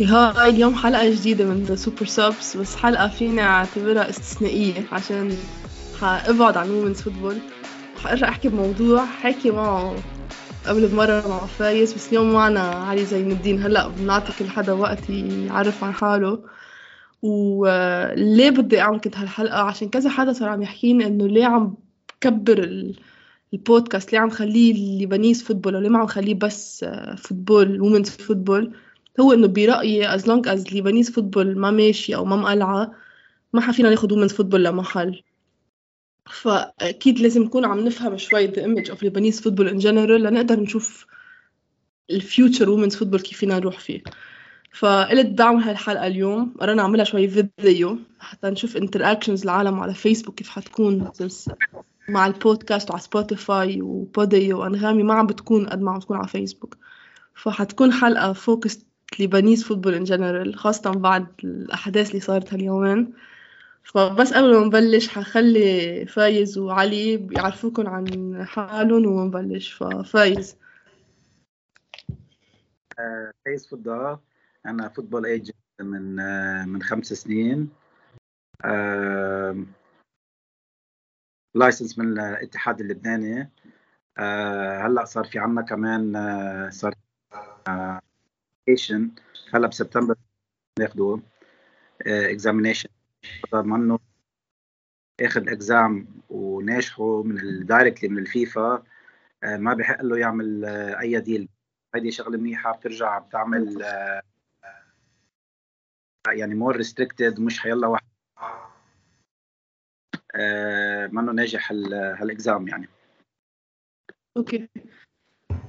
Hi اليوم حلقة جديدة من The Super Subs بس حلقة فيني أعتبرها استثنائية عشان حأبعد عن women's football حأرجع أحكي بموضوع حكي معه قبل بمرة مع فايز بس اليوم معنا علي زين الدين. هلأ بنعطي كل حدا وقت يعرف عن حاله. وليه بدي أعمل كنت هالحلقة؟ عشان كذا حدا صار عم يحكيني إنه ليه عم بكبر البودكاست؟ ليه عم خليه ال Lebanese football وليه ما عم خليه بس football women's football هو إنه برأيي as long as Lebanese football ما ماشي أو ما مقلعة ما حفينا ناخذ women's football لمحل. فأكيد لازم نكون عم نفهم شوي the image of Lebanese football in general لنقدر نشوف ال future women's football كيف فينا نروح فيه. فقلت بعمل هالحلقة اليوم قررنا نعملها شوي فيديو حتى نشوف interactions العالم على فيسبوك كيف حتكون مع البودكاست وعلى سبوتيفاي وبوديو وأنغامي ما عم بتكون قد ما عم تكون على فيسبوك فحتكون حلقة focus Lebanese football in general خاصة بعد الأحداث اللي صارت هاليومين. فبس قبل ما نبلش حخلي فايز وعلي يعرفوكم عن حالهم ونبلش ففايز. آه، فايز فضة أنا football agent من آه، من خمس سنين. licensed من الاتحاد اللبناني. آه، هلأ صار في عنا كمان صار examination هلا بسبتمبر ناخده examination منه آخذ exam وناجحه من ال directly من الفيفا آه، ما بحق له يعمل آه، أي deal هيدي شغلة منيحة بترجع بتعمل آه، يعني more restricted مش حيالله واحد منه ناجح هال exam يعني. Okay.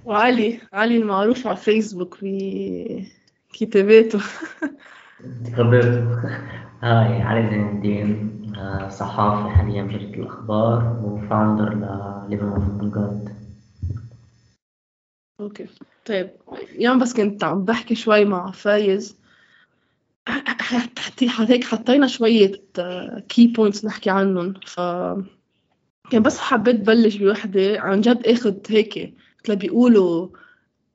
وعلي علي المعروف على فيسبوك في كتاباته Hi علي زين الدين آه، صحافي حاليا بجريدة الأخبار و founder ل Lebanese Football Guide Okay. طيب يوم بس كنت عم بحكي شوي مع فايز. هيك حطينا شوية key uh, points نحكي عنهم. ف كان بس حبيت بلش بوحدة عن جد اخد هيك مثل بيقولوا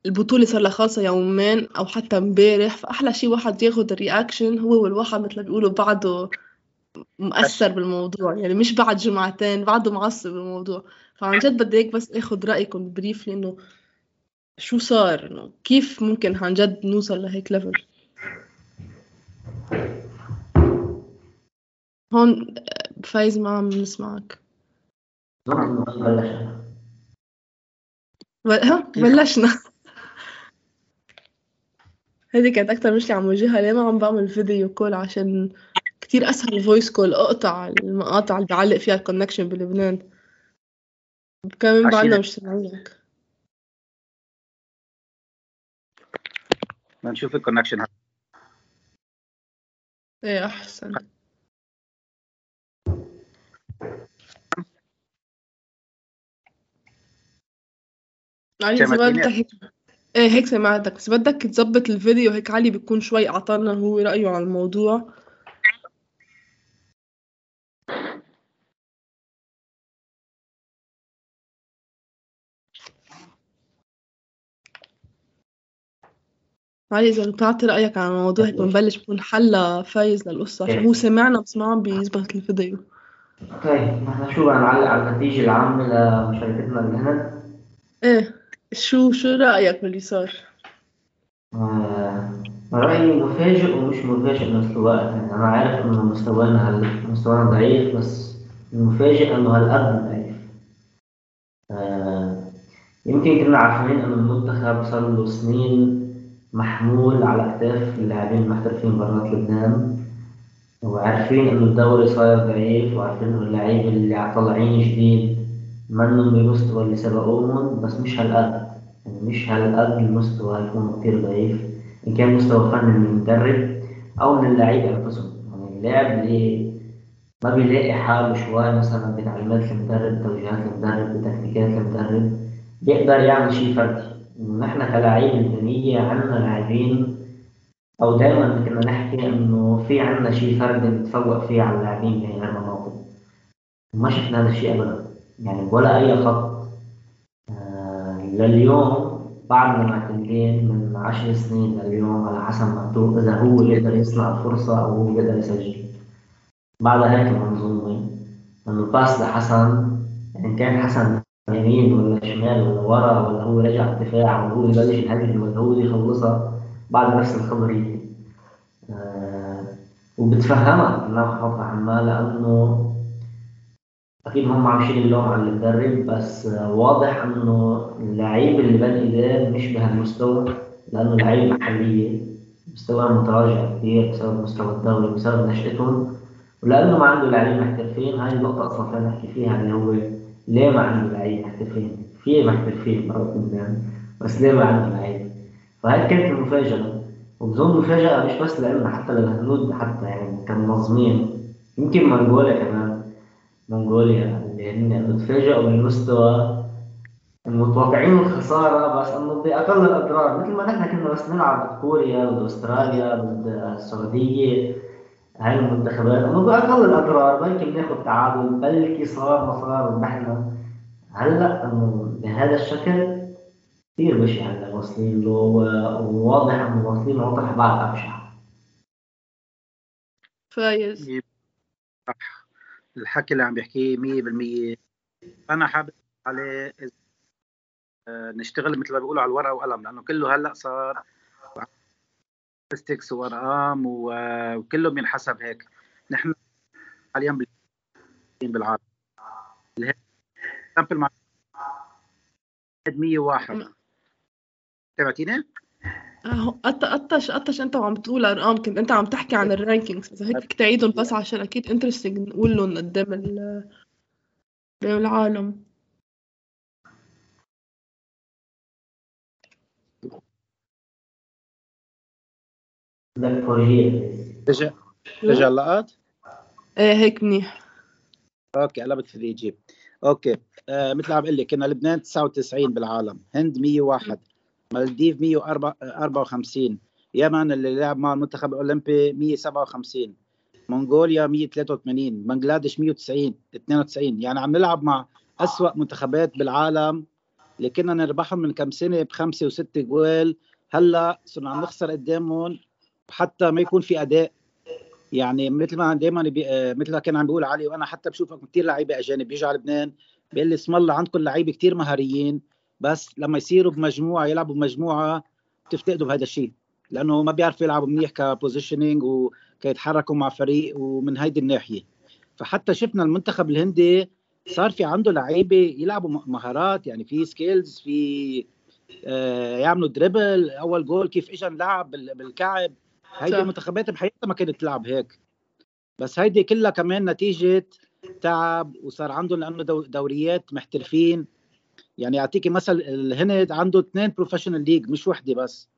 البطولة صار لها خالصة يومين أو حتى امبارح فأحلى شي واحد ياخد ال reaction هو والواحد مثل بيقولوا بعده مأثر بالموضوع يعني مش بعد جمعتين بعده معصب بالموضوع. فعن جد بدي هيك بس اخد رأيكم briefly إنه شو صار إنه كيف ممكن عن جد نوصل لهيك level هون فايز ما عم نسمعك. بلشنا. هذه كانت أكتر مشكلة عم واجهها ليه ما عم بعمل video call عشان كتير أسهل voice call أقطع المقاطع اللي بعلق فيها ال connection بلبنان. كمان بعدنا مش سامعينك نشوف ال connection إيه أحسن. علي بدك إيه هيك سمعتك. بس بدك تظبط الفيديو هيك علي بيكون شوي اعطانا هو رأيه على الموضوع. علي إذا بتعطي رأيك على الموضوع هيك بنبلش بكون حل فايز للقصة. عشان هو سمعنا بس ما عم بيظبط الفيديو. طيب نحن شو بقى نعلق على النتيجة العامة لمشاركتنا بالهند؟ إيه. شو شو رأيك باللي صار؟ آه، رأيي مفاجئ ومش مفاجئ بنفس الوقت يعني أنا عارف إنه مستوانا هل... مستوانا ضعيف بس المفاجئ إنه هالقد ضعيف. آه، يمكن كنا عارفين إنه المنتخب صار له سنين محمول على أكتاف اللاعبين المحترفين برات لبنان. وعارفين إنه الدوري صاير ضعيف وعارفين إنه اللعيبة اللي طالعين جديد منهم بمستوى اللي سبقوهم بس مش هالقد. مش هالقد المستوى هيكون كتير ضعيف؟ إن كان مستوى فني من المدرب أو من اللعيبة أنفسهم يعني اللاعب اللي ما بيلاقي حاله شوي مثلا بتعليمات المدرب توجيهات المدرب بتكنيكات المدرب بيقدر يعمل شيء فردي. نحن كلاعبين لبنانية عنا لاعبين أو دائما كنا نحكي إنه في عنا شيء فردي نتفوق فيه على اللاعبين بهي المناطق ما شفنا هذا الشيء أبدا. يعني ولا أي خط لليوم بعدنا معتمدين من عشر سنين لليوم على حسب ما إذا هو يقدر يصنع الفرصة أو هو يقدر يسجل. بعد هيك منظومة إنه الباس لحسن إن كان حسن يمين ولا شمال ولا ورا ولا هو رجع الدفاع ولا هو اللي بلش الهجمة ولا هو يخلصها بعد نفس الخبرية آه وبتفهمها الله يحفظها عمال لأنه أكيد هم عم يشيل اللوم على المدرب بس واضح إنه اللعيب اللي بين إيديه مش بهالمستوى لأنه لعيب محلية مستوى متراجع كثير بسبب المستوى الدولي بسبب نشأتهم ولأنه ما عنده لاعبين محترفين هاي النقطة أصلا خلينا نحكي فيها اللي هو ليه ما عنده لعيب محترفين؟ في محترفين لبنان بس ليه ما عنده لعيب؟ فهي كانت المفاجأة وبظن مفاجأة مش بس لنا حتى للهنود حتى يعني كمنظمين يمكن منغوليا كمان منغوليا اللي هن تفاجئوا من مستوى المتوقعين الخسارة بس إنه بأقل الأضرار. مثل ما نحن كنا بس نلعب ضد كوريا ضد أستراليا ضد السعودية هاي المنتخبات. إنه بأقل الأضرار بلكي بناخذ تعادل بلكي صار ما صار نحن. هلأ إنه بهذا الشكل كثير بشع هلا واصلين له وواضح إنه واصلين لوضع بعد ابشع فايز الحكي اللي عم بيحكيه 100% أنا حابب عليه آه، نشتغل مثل ما بيقولوا على الورقة وقلم لأنه كله هلأ صار statistics وأرقام وكله بينحسب هيك. نحن حاليا بالعالم. sample مع 101 تبعتيني؟ قطش قطش أنت وعم تقول ارقام كنت أنت عم تحكي عن ال rankings إذا هيك فيك تعيدهم بس عشان أكيد interesting نقول لهم قدام قدام العالم. رجع رجع اللقط؟ إيه هيك منيح. Okay قلبت في الايجيب okay. آه مثل عم بقول لك كنا لبنان 99 بالعالم هند 101 مالديف 154 يمن اللي لعب مع المنتخب الأولمبي 157 منغوليا 183 بنغلاديش 190 92 يعني عم نلعب مع أسوأ منتخبات بالعالم اللي كنا نربحهم من كم سنة؟ بخمسة وستة جوال. هلأ صرنا عم نخسر قدامهم حتى ما يكون في أداء. يعني مثل ما دائما. آه، مثل ما كان عم بيقول علي وأنا حتى بشوفك كثير لعيبة أجانب بيجوا على لبنان بيقول لي اسم الله عندكم لعيبة كثير مهاريين. بس لما يصيروا بمجموعة يلعبوا بمجموعة بتفتقدوا بهذا الشيء. لأنه ما بيعرفوا يلعبوا منيح ك positioning وكيتحركوا مع فريق ومن هيدي الناحية. فحتى شفنا المنتخب الهندي صار في عنده لعيبة يلعبوا مهارات يعني في skills في آه يعملوا dribble أول جول كيف اجى لعب بالكعب. هيدي المنتخبات بحياتها ما كانت تلعب هيك. بس هيدي كلها كمان نتيجة تعب وصار عندهم لأنه دوريات محترفين. يعني أعطيكي مثل الهند عنده اثنين professional league مش وحدة بس.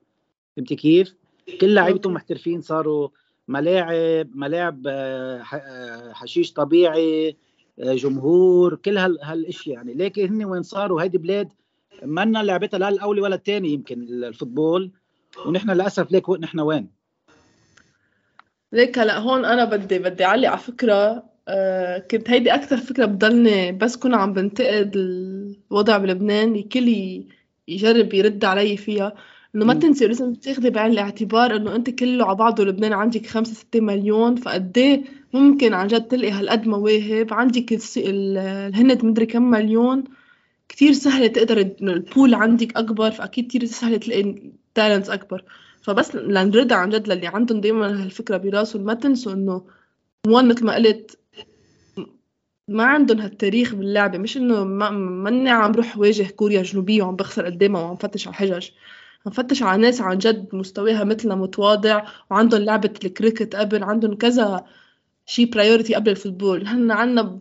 فهمتي كيف؟ كل لعيبتهم محترفين صاروا ملاعب ملاعب آه، آه، حشيش طبيعي آه، جمهور كل هالاشياء يعني. لكن هن وين صاروا هيدي بلاد منا لعبتها لا الاولى ولا الثاني يمكن الفوتبول. ونحن للأسف ليك نحن وين؟ ليك هلأ هون أنا بدي بدي أعلق على فكرة آه كنت هيدي أكثر فكرة بضلني بس كنا عم بنتقد الوضع بلبنان الكل يجرب يرد علي فيها. إنه ما تنسي لازم تاخذي بعين الاعتبار إنه أنت كله على بعضه لبنان عندك خمسة ستة مليون فقد إيه ممكن عن جد تلقي هالقد مواهب. عندك الهند مدري كم مليون. كتير سهلة تقدر ال pool عندك أكبر فأكيد كتير سهلة تلاقي talents أكبر. فبس لنرد عن جد للي عندهم دايما هالفكرة براسهم ما تنسوا إنه one مثل ما قلت ما عندهم هالتاريخ باللعبة مش ما ماني عم بروح واجه كوريا الجنوبية وعم بخسر قدامها وعم فتش على الحجج عم فتش على ناس عن جد مستواها مثلنا متواضع وعندهم لعبة الكريكت قبل عندهم كذا شي priority قبل ال football. هن عنا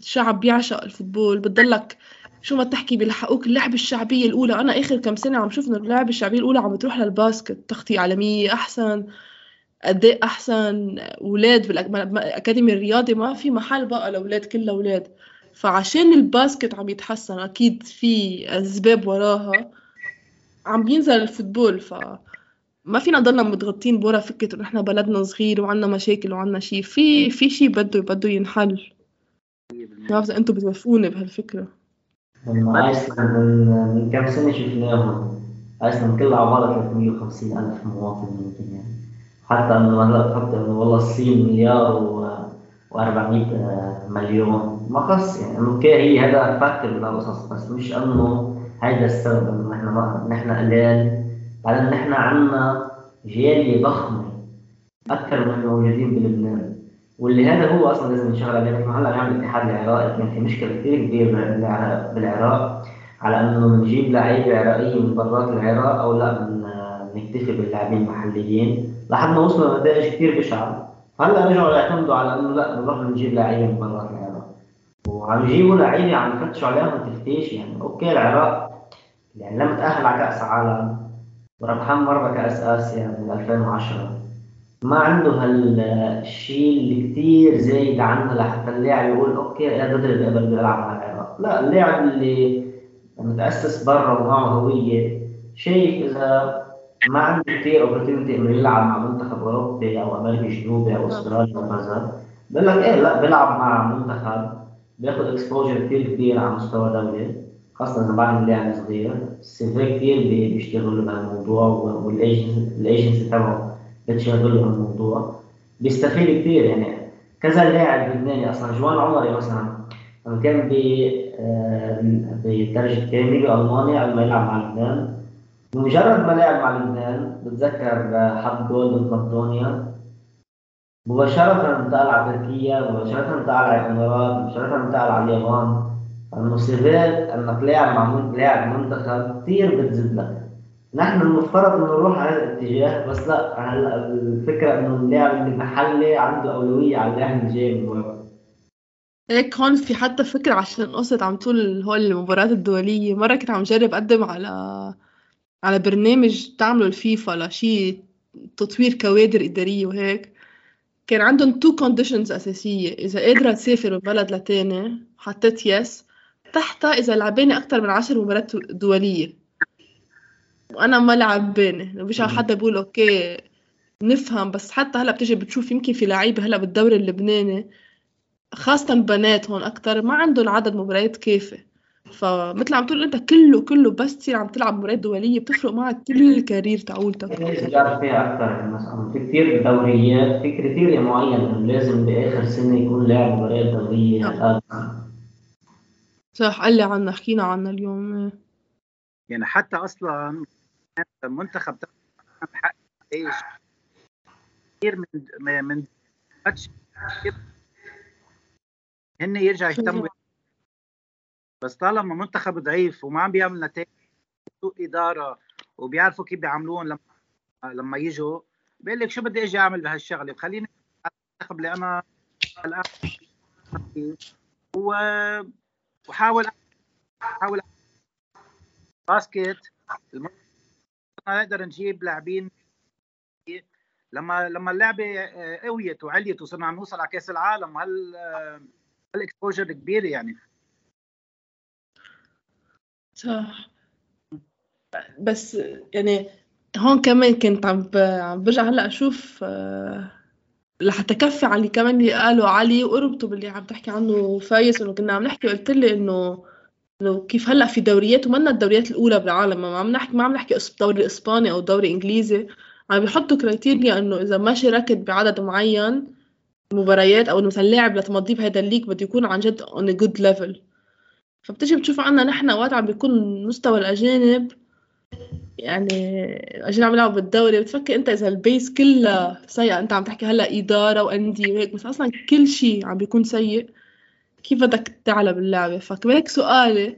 شعب بيعشق ال football. بتضلك شو ما تحكي بيلحقوك اللعبة الشعبية الأولى. أنا آخر كم سنة عم شوف إنه اللعبة الشعبية الأولى عم تروح لل basket تغطية عالمية أحسن. أداء أحسن أولاد بال academy الرياضي ما في محل بقى لأولاد كل أولاد. فعشان ال basket عم يتحسن أكيد في أسباب وراها. عم بينزل ال football ف ما فينا نضلنا متغطين بورا فكرة إنه إحنا بلدنا صغير وعنا مشاكل وعنا شي في في شي بده بده ينحل. ما بعرف إذا أنتم بتوافقوني بهالفكرة. لما من من كم سنة شفناهم. ايسلند كلها عبارة 350 ألف مواطن يمكن يعني حتى إنه والله الصين مليار و و400 مليون. ما خص يعني. okay هي هذا factor من القصص بس مش إنه هيدا السبب إنه نحن ما نحن قليل بعدين نحن عندنا جالية ضخمة أكثر من الموجودين بلبنان. واللي هذا هو أصلا لازم نشتغل عليه مثل هلأ نعمل الاتحاد العراقي. كان في مشكلة كثير كبيرة بالعراق على إنه بنجيب لعيبه عراقيه من برات العراق أو لأ نكتفي باللاعبين المحليين. لحد ما وصلوا لنتائج كثير بشعة. هلأ رجعوا يعتمدوا على إنه لأ بنروح نجيب لعيبه من برات العراق وعم يجيبوا لعيبه عم يفتشوا عليهم تفتيش يعني أوكي العراق يعني لم تأهل على كأس عالم وربحان مرة كأس آسيا من 2010 ما عنده هالشيء اللي كثير زايد عنه لحتى اللاعب يقول okay أنا بدري بقدر ألعب مع العراق. لأ اللاعب اللي متأسس برا ومعه هوية شايف إذا ما عنده كثير opportunity إنه يلعب مع منتخب أوروبي أو أمريكي جنوبي أو أستراليا أو كذا بقول لك إيه لا بيلعب مع منتخب بياخذ exposure كثير كبير على مستوى دولي خاصة إذا بعد اللاعب صغير السيفي كثير بيشتغلوا بهالموضوع والايجنسي تبعه بتشغلوا بهالموضوع. بيستفيد كثير يعني. كذا لاعب لبناني أصلا جوان عمري مثلا لما كان آه، بدرجة كاملة بألمانيا قبل ما يلعب مع لبنان. بمجرد ما لعب مع لبنان بتذكر آه، حط جول ضد مقدونيا. مباشرة انتقل على تركيا مباشرة انتقل على الإمارات مباشرة انتقل على اليابان. المصيبات إنك لاعب مع لاعب منتخب كثير بتزيد لك. نحن المفترض إنه نروح على هذا الاتجاه بس لا هلا الفكرة إنه اللاعب المحلي عنده أولوية على اللاعب اللي جاي من برا هيك هون في حتى فكرة عشان قصة عم تقول هول المباريات الدولية. مرة كنت عم جرب أقدم على على برنامج تعمله الفيفا لشي تطوير كوادر إدارية وهيك كان عندهم two conditions أساسية إذا قادرة تسافر من بلد لتاني حطيت yes تحتها إذا لعبانة أكتر من عشر مباريات دولية. وأنا ما لعبانة مش حدا بيقول okay نفهم بس حتى هلأ بتجي بتشوف يمكن في لعيبة هلأ بالدوري اللبناني خاصة بنات هون أكتر ما عندهم عدد مباريات كافي. فمثل عم تقول أنت كله كله بس تصير عم تلعب مباريات دولية بتفرق معك كل ال career تاعولتك فيها أكثر مثلا. في كثير دوريات في criteria معينة لازم بآخر سنة يكون لاعب مباريات دولية. نعم. صح قال لي عنها حكينا عنها اليوم. يعني حتى أصلا المنتخب حق إيش؟ كثير من من هن يرجع يهتموا بس طالما منتخب ضعيف وما عم بيعمل نتائج سوء إدارة وبيعرفوا كيف بيعملون لما لما يجوا بيقول لك شو بدي أجي أعمل بهالشغلة؟ خليني المنتخب اللي أنا الآن و وحاول حاول basket نقدر نجيب لاعبين لما لما اللعبة قويت وعليت وصرنا عم نوصل على كأس العالم هال هال exposure كبير يعني. صح. بس يعني هون كمان كنت عم عم برجع هلأ أشوف آه، لحتى كفي على اللي كمان اللي قالوا علي وقربته باللي عم تحكي عنه فايز. إنه كنا عم نحكي قلت لي إنه كيف هلأ في دوريات ومنا الدوريات الأولى بالعالم. ما عم نحكي ما عم نحكي دوري الاسباني أو دوري إنجليزي. عم بيحطوا criteria إنه إذا ما شاركت بعدد معين مباريات أو مثلا لاعب لتمضيه بهذا ال league بده يكون عن جد a good level. فبتجي بتشوف عنا نحن وقت عم بيكون مستوى الأجانب يعني الأجانب عم يلعبوا بالدوري بتفكر أنت إذا البيس كلها سيئة أنت عم تحكي هلأ إدارة وأندية وهيك بس أصلا كل شيء عم بيكون سيء. كيف بدك تعلى باللعبة فكمان سؤالي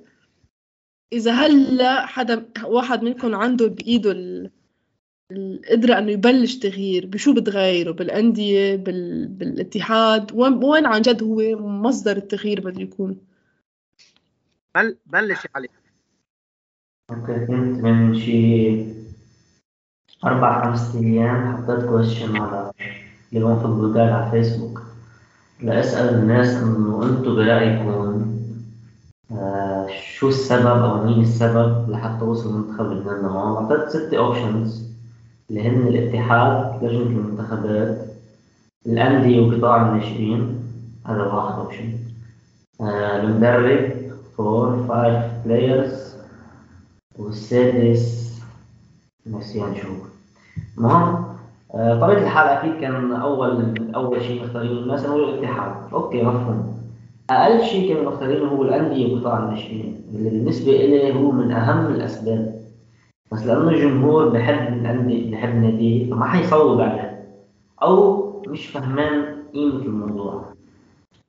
إذا هلأ حدا واحد منكم عنده بإيده ال... القدرة إنه يبلش تغيير بشو بتغيره؟ بالأندية بال... بالاتحاد؟ وين عن جد هو مصدر التغيير بده يكون؟ بلش عليه okay كنت من شي أربع خمس أيام حطيت question على اللي هو في البلدان على فيسبوك لأسأل الناس إنه أنتوا برأيكم آه شو السبب أو مين السبب لحتى وصل منتخب لبنان لهون أعطيت ست options اللي هن الاتحاد لجنة المنتخبات الأندية وقطاع الناشئين هذا واحد option آه المدرب four five players والسادس نسيان شو المهم طبيعة الحال أكيد كان أول أول شيء مختارينه. الناس هو الاتحاد okay مفهوم. أقل شيء كانوا مختارينه هو الأندية وقطاع الناشئين اللي بالنسبة إلي هو من أهم الأسباب. بس لأنه الجمهور بحب الأندية بحب ناديه فما حيصوب عليه أو مش فهمان قيمة الموضوع.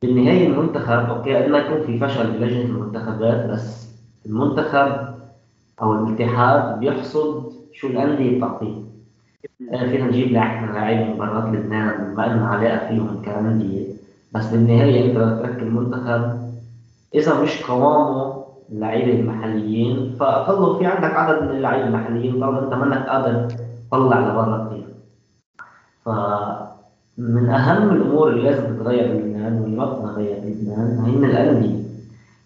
بالنهاية المنتخب أوكي قد ما يكون في فشل بلجنة المنتخبات بس المنتخب أو الاتحاد بيحصد شو الأندية بتعطيه. آه، فينا نجيب لعيبة من برات لبنان ما لنا علاقة فيهم كأندية. بس بالنهاية أنت بدك المنتخب إذا مش قوامه اللعيبة المحليين فأقل في عندك عدد من اللعيبة المحليين طبعا أنت منك قادر تطلع لبرا كثير فمن أهم الأمور اللي لازم تتغير بلبنان واللي ما بتتغير بلبنان هي الأندية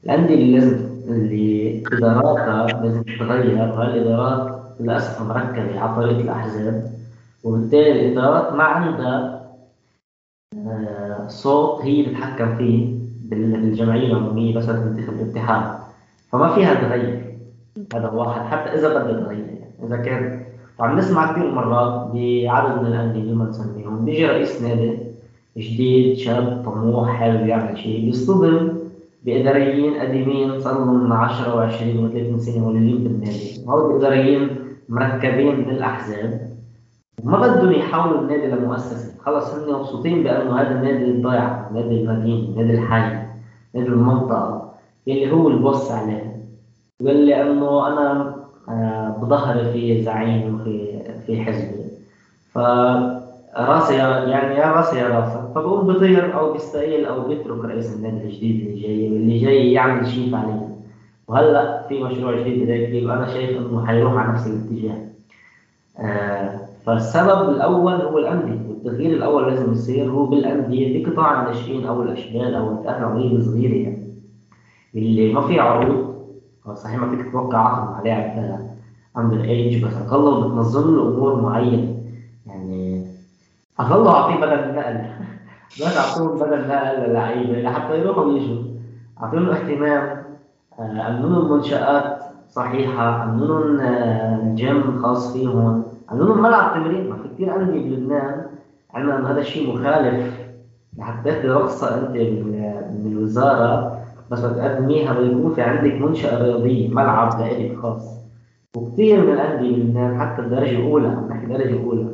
الأندية اللي لازم اللي إداراتها لازم تتغير وهالإدارات للأسف مركبة على طريقة الأحزاب. وبالتالي الإدارات ما عندها آه، صوت هي تتحكم فيه بالجمعية العمومية بس تنتخب الاتحاد. فما فيها تغير. هذا واحد. حتى إذا بدها تغير إذا كان وعم نسمع كثير مرات بعدد من الأندية اللي ما نسميهم بيجي رئيس نادي جديد شاب طموح حابب يعمل شيء بيصطدم بإداريين قديمين صار لهم 10 و20 و30 سنة موجودين بالنادي هول الإداريين مركبين من الأحزاب وما بدهم يحولوا النادي لمؤسسة. خلص هن مبسوطين بأنه هذا النادي الضيعة نادي المدينة نادي الحي نادي المنطقة اللي هو البوس عليه. قال لي أنه أنا بظهري في زعيم وفي في حزبي. فراسي يعني يا راسي يا راسك فبقوم بطير أو بيستقيل أو بيترك رئيس النادي الجديد اللي جاي واللي جاي يعمل شيء فعليا. وهلأ في مشروع جديد بده يجيب أنا شايف إنه حيروح على نفس الاتجاه. آه فالسبب الأول هو الأندية. والتغيير الأول لازم يصير هو بالأندية بقطاع الناشئين أو الأشبال أو العمريه الصغيره يعني. اللي ما في عروض صحيح ما فيك تتوقع عقد مع لاعب under age بس أقل بتنظم له أمور معينة. يعني أقل أعطيه بدل النقل بس اعطيهم بدل نقل للعيبه لحتى يروحوا ويجوا اعطيهم اهتمام. آه، امنوا لهم منشآت صحيحة. امنوا آه، جيم خاص فيهم. امنوا ملعب تمرين. ما في كثير انديه بلبنان عندنا هذا الشيء مخالف. لحتى تاخذ رخصة أنت من الوزارة. بس بتقدميها بيكون في عندك منشأة رياضية ملعب لإلك خاص. وكثير من الأندية حتى الدرجة الأولى عم نحكي درجة أولى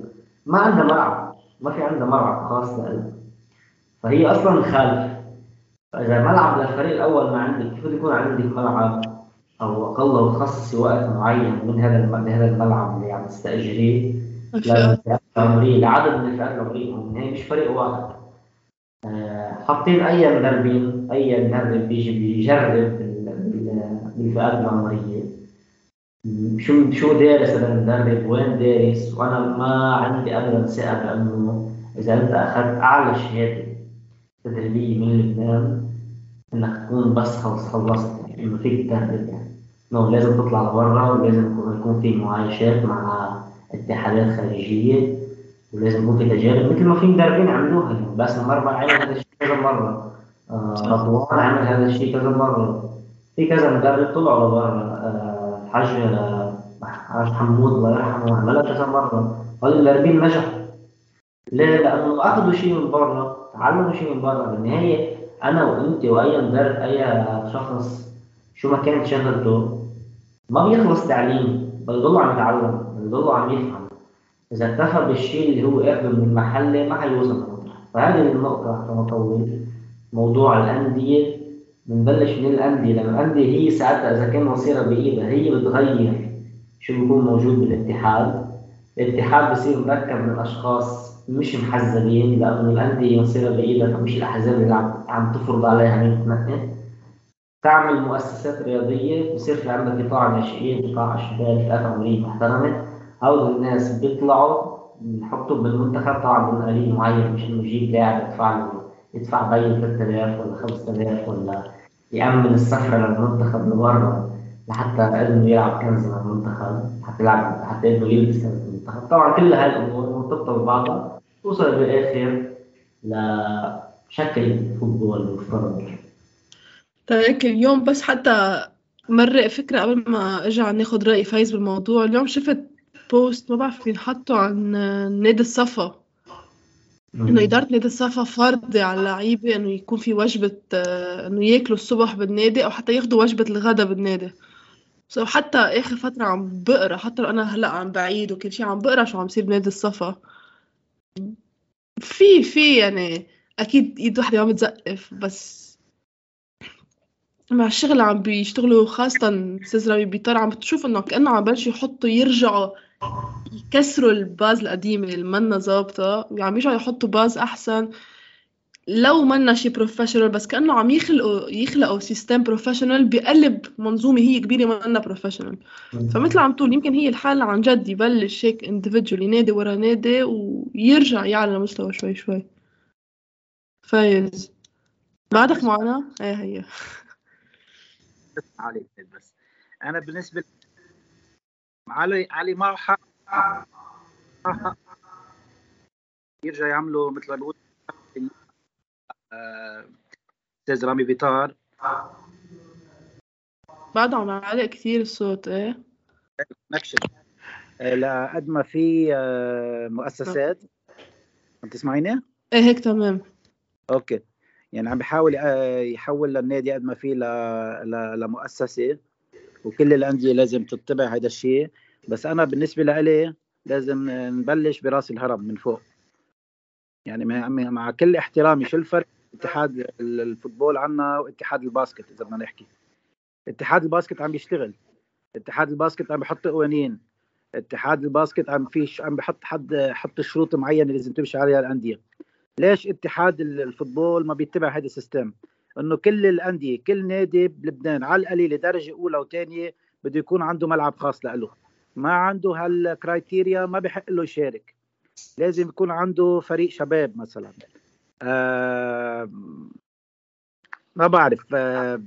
ما عندها ملعب ما في عندها ملعب خاص لإلها. فهي أصلا مخالف فإذا ملعب للفريق الأول ما عندك كيف يكون عندك ملعب أو أقل تخصصي وقت معين من هذا هذا الملعب اللي عم تستأجريه. للفئات العمرية لعدد من الفئات العمرية هي مش فريق واحد. حاطين أي مدربين أي مدرب بيجي بيجرب بالفئات العمرية. شو شو دارس هذا المدرب؟ وين دارس؟ وأنا ما عندي ابدا ثقة بأنه إذا أنت أخذت أعلى شهادة تدريبية من لبنان إنك تكون بس خلص خلصت. يعني انه فيك تدرب يعني لازم تطلع لبرا ولازم يكون في معايشات مع اتحادات خارجية. ولازم يكون في تجارب مثل ما في مدربين عملوها. بس مرة عمل هذا الشيء كذا مرة. آه، رضوان عمل هذا الشيء كذا مرة. في كذا مدرب طلعوا لبرا آه، الحاج حاج حمود الله يرحمه عملها كذا مرة. هذول المدربين نجحوا. ليه؟ لأنه أخذوا شيء من برا. تعلموا شيء من برا. بالنهاية أنا وأنت وأي مدرب أي شخص شو ما كانت شغلته ما بيخلص تعليم. بيضل عم يتعلم بيضل عم يفهم إذا اكتفى بالشيء اللي هو أخذه من المحلة ما حيوصل للمطرح فهذه النقطة حتى نطول موضوع الأندية. بنبلش من الأندية. لأن الأندية هي ساعتها إذا كان مصيرها بإيدها هي بتغير شو بيكون موجود بالاتحاد. الاتحاد بصير مركب من أشخاص مش محزبين لأنه الأندية مصيرها بإيدها فمش الأحزاب اللي عم تفرض عليها مين تنقي تعمل مؤسسات رياضية بصير في عندك قطاع ناشئين قطاع أشبال فئات عمرية محترمة هؤلاء الناس بيطلعوا بنحطوا بالمنتخب طبعا بمقارير معين مش إنه يجيب لاعب يدفع له يدفع بين 3000 ولا 5000 ولا يأمن السفرة للمنتخب لبرا لحتى إنه يلعب كنز مع المنتخب حتى يلعب حتى إنه يلبس كنز المنتخب. طبعا كل هاي الأمور مرتبطة ببعضها توصل بالآخر لشكل football مفترض. هيك اليوم بس حتى مرق فكرة قبل ما أرجع ناخد رأي فايز بالموضوع. اليوم شفت post ما بعرف مين حطه عن نادي الصفا. إنه إدارة نادي الصفا فرض على اللعيبة إنه يكون في وجبة آه، إنه ياكلوا الصبح بالنادي أو حتى ياخذوا وجبة الغداء بالنادي. so حتى آخر فترة عم بقرأ حتى لو أنا هلأ عم بعيد وكل شيء عم بقرأ شو عم يصير بنادي الصفا. في في يعني أكيد إيد وحدة ما بتزقف بس مع الشغل عم بيشتغلوا خاصة أستاذ رامي بيطار عم بتشوف إنه كأنه عم بلشوا يحطوا يرجعوا يكسروا ال base القديمة اللي منا ظابطة وعم يرجعوا يحطوا base أحسن. لو منا شي professional بس كأنه عم يخلقوا يخلقوا system professional بقلب منظومة هي كبيرة منا professional فمثل عم تقول يمكن هي الحالة عن جد يبلش هيك individually نادي ورا نادي ويرجع يعلى مستوى شوي شوي. فايز. بعدك معنا؟ إيه هي. علي بس أنا بالنسبة علي علي معه حق يرجع يعملوا مثل ما بيقول آه، أستاذ رامي فيتار بعد عم يعلق كثير الصوت إيه؟ آه، لقد ما في آه، مؤسسات. عم تسمعيني؟ إيه هيك تمام. okay. يعني عم بيحاول يحول للنادي قد ما في لمؤسسة. وكل الانديه لازم تتبع هذا الشيء. بس أنا بالنسبة لإلي لازم نبلش برأس الهرم من فوق. يعني مع كل احترامي شو الفرق؟ اتحاد ال football عنا واتحاد ال basket إذا بدنا نحكي. اتحاد ال basket عم بيشتغل اتحاد ال basket عم بحط قوانين. اتحاد ال basket عم فيش عم بحط حد حط شروط معينة لازم تمشي عليها الأندية. ليش اتحاد ال football ما بيتبع هذا ال system؟ إنه كل الأندية كل نادي بلبنان على القليلة درجة أولى وثانيه بده يكون عنده ملعب خاص له ما عنده هال criteria ما بحق له يشارك. لازم يكون عنده فريق شباب مثلا. آه ما بعرف آه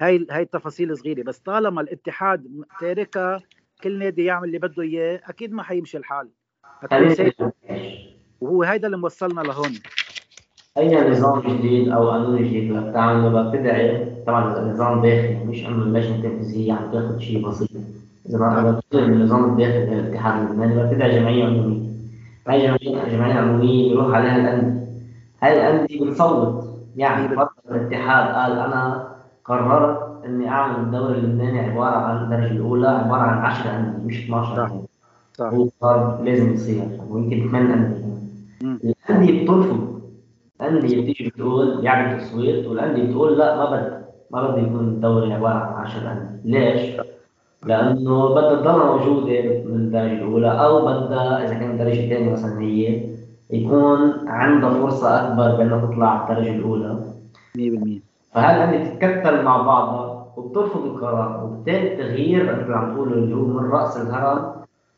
هاي هاي التفاصيل صغيرة بس طالما الاتحاد تاركها كل نادي يعمل اللي بده إياه أكيد ما حيمشي الحال. وهو هيدا اللي موصلنا لهون. أي نظام جديد أو قانون جديد بدك تعمله بدك تدعي طبعا نظام داخلي مش انه اللجنه التنفيذيه عم تاخذ شيء بسيط. إذا بدك من النظام الداخلي للاتحاد اللبناني بدك تدعي جمعية عمومية. هاي جمعيه جمعية عمومية يروح عليها الأندية. هاي الأندية بتصوت. يعني الاتحاد قال أنا قررت إني أعمل الدوري اللبناني عبارة عن الدرجة الأولى عبارة عن 10 أندية مش 12 أندية. صح. هو قرار لازم يصير ويمكن 8 أندية. الأندية بترفض. الانديه بتيجي بتقول يعمل تصويت والانديه بتقول لا ما بدي ما بدي يكون الدوري عبارة عن 10 أندية. ليش؟ لأنه بدها تضل موجودة من الدرجة الأولى أو بدها إذا كانت الدرجة الثانية مثلا هي يكون عندها فرصة أكبر بأنها تطلع الدرجة الأولى. 100% فهالانديه بتتكتل مع بعضها؟ وبترفض القرار. وبالتالي التغيير مثل عم تقولوا اللي هو من رأس الهرم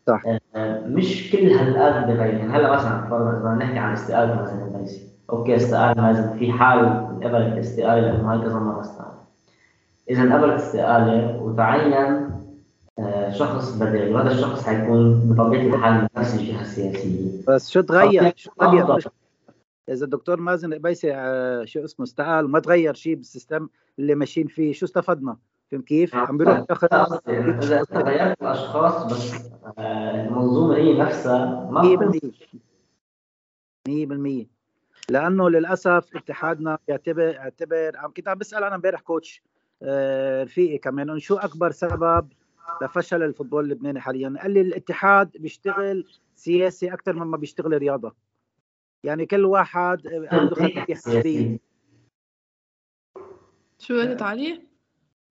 صح. آه، مش كل هالقد بغير يعني هلا مثلا فرضا نحكي عن استقالة مثلا أوكي استقال مازن في حال قبلت الاستقاله لأنه هاي كذا مرة استقال إذا قبلت استقاله وتعين آه، شخص بديل وهذا الشخص حيكون بطبيعه الحال نفس الجهه السياسية بس شو تغير؟ شو تغير؟ إذا الدكتور مازن قبيسي آه، شو اسمه استقال ما تغير شيء بال system اللي ماشيين فيه شو استفدنا؟ فهمت كيف؟ عم بيروح إذا غيرت الأشخاص بس آه، المنظومة هي نفسها ما 100% لأنه للأسف اتحادنا يعتبر يعتبر عم كنت عم بسأل أنا امبارح coach آه، رفيقي كمان إنه شو أكبر سبب لفشل ال football اللبناني حاليا؟ قال لي الاتحاد بيشتغل سياسي أكثر مما بيشتغل رياضه يعني كل واحد عنده خلفيه حزبيه شو قلت علي؟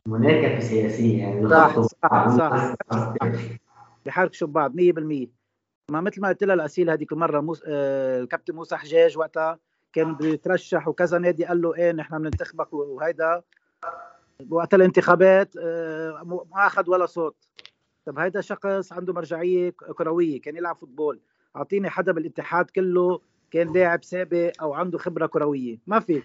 مناكفه سياسية يعني صح صح صح, صح. بحركشوا ببعض 100% ما مثل ما قلت لها الاسيل هذيك المرة موس... آه الكابتن موسى حجاج وقتها كان بيترشح وكذا نادي قال له إيه نحن بننتخبك وهيدا. وقت الانتخابات آه ما أخذ ولا صوت. طب هيدا شخص عنده مرجعية كروية كان يلعب فوتبول. أعطيني حدا بالاتحاد كله كان لاعب سابق أو عنده خبرة كروية. ما في.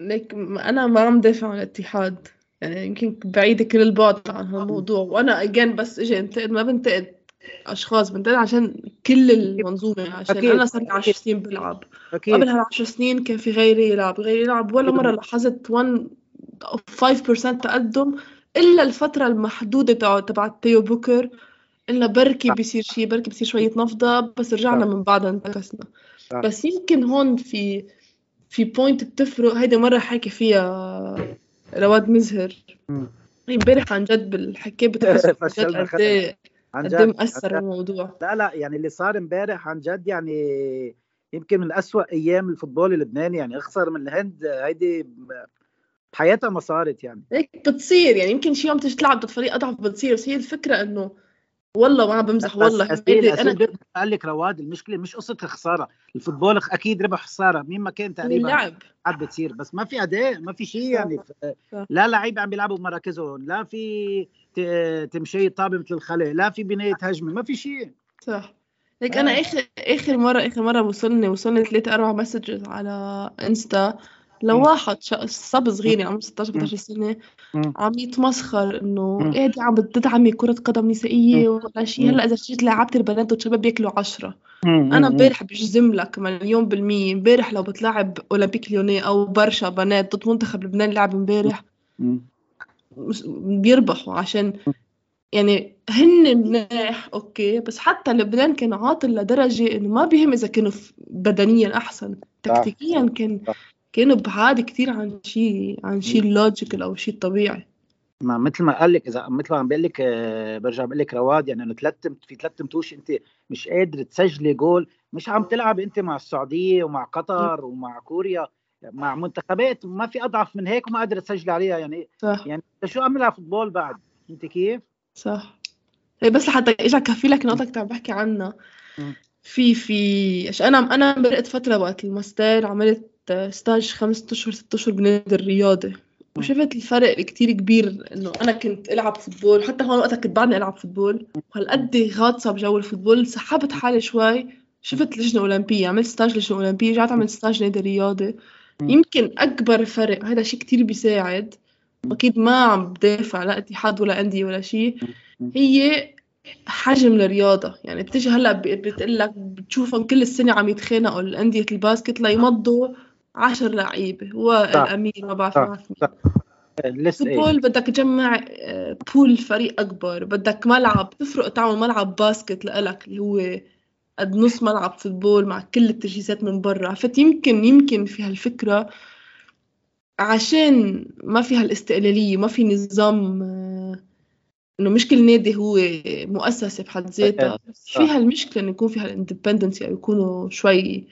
ليك أنا ما عم دافع عن الاتحاد. يعني يمكن بعيدة كل البعد عن هالموضوع. وأنا أجين بس إجي انتقد ما بنتقد أشخاص بنتقل عشان كل المنظومة عشان أكيد. أنا صار لي 10 سنين بلعب. أكيد. قبل هالعشر سنين كان في غيري يلعب. غيري يلعب ولا مرة لاحظت 1 أو 5% تقدم إلا الفترة المحدودة تبع تبعت تيو بوكر. إلا بركي. بيصير شيء بركي بيصير شوية نفضة بس رجعنا. من بعدها انتكسنا. بس يمكن هون في في point بتفرق. هيدي مرة حكي فيها رواد مزهر. امبارح عن جد بالحكي بتحس عن جد فشلنا. قد إيه عن جد مأثر عن جد. الموضوع. لا لا يعني اللي صار امبارح عن جد يعني يمكن من أسوأ أيام ال football اللبناني يعني أخسر من الهند هيدي حياتها ما صارت يعني. هيك بتصير يعني يمكن شي يوم تيجي تلعب ضد فريق أضعف بتصير. بس هي الفكرة إنه والله ما بمزح والله. هيدي أسيل. أنا قال لك رواد المشكلة مش قصة الخساره ال football أكيد ربح خسارة. مين ما كان تقريبا اللعب قاعد بتصير. بس ما في أداء ما في شيء. يعني. لا لعيبه عم بيلعبوا بمراكزهم. لا في تمشي طابة مثل الخلق لا في بناية هجمة. ما في شيء. صح. أنا آه. آخر آخر مرة آخر مرة وصلني وصلني ثلاثة أربع messages على إنستا. لواحد شا- صب صغير يعني عمره 16 17 سنة. عم يتمسخر إنه. إيه دي عم بتدعمي كرة قدم نسائية ولا شيء. هلأ إذا جيت لعبت البنات والشباب بياكلوا عشرة. أنا امبارح بجزم لك مليون بالمية. امبارح لو بتلعب أولمبيك ليوني أو برشا بنات ضد منتخب لبنان لعب امبارح. بيربحوا عشان يعني هن مناح أوكي. بس حتى لبنان كان عاطل لدرجة إنه ما بيهم إذا كانوا بدنيا أحسن. تكتيكيا كان كانوا بعاد كتير عن شيء عن شيء logical أو شيء طبيعي. ما مثل ما قال لك إذا مثل ما عم بقول لك آه، برجع بقول لك رواد يعني إنه ثلاث في ثلاث متوش أنت مش قادر تسجلي جول مش عم تلعب أنت مع السعودية ومع قطر ومع كوريا مع منتخبات ما في أضعف من هيك وما قادر تسجلي عليها يعني صح. يعني شو عم نلعب football بعد؟ أنت كيف؟ صح. هي بس لحتى أجي كفي لك نقطة كنت عم بحكي عنها. في في عشان أنا أنا مرقت فترة وقت الماستر عملت stage خمسة أشهر ست أشهر بنادي الرياضة. وشفت الفرق كتير كبير إنه أنا كنت ألعب football حتى هون وقتها كنت بعدني ألعب football. وهالقد غاطسة بجو ال football سحبت حالي شوي. شفت لجنة أولمبية عملت stage لجنة أولمبية رجعت عملت stage نادي رياضي. يمكن أكبر فرق هذا شيء كتير بيساعد. أكيد ما عم بدافع لا اتحاد ولا أندية ولا شيء. هي حجم الرياضة. يعني بتيجي هلأ بتقول لك بتشوفهم كل السنة عم يتخانقوا الأندية ال basket ليمضوا عشر لعيبة. والأمير ما بعرف صح. ما بعرف مين آه، لسه football بدك تجمع آه، pool فريق أكبر. بدك ملعب تفرق تعمل ملعب basket لإلك اللي هو قد نص ملعب football مع كل التجهيزات من برا. عرفت يمكن يمكن في هالفكرة عشان ما في هالاستقلالية ما في نظام آه، إنه مش كل نادي هو مؤسسة بحد ذاتها. بس في صح. هالمشكلة إنه يكون في هالاندبندنسي أو يكونوا شوي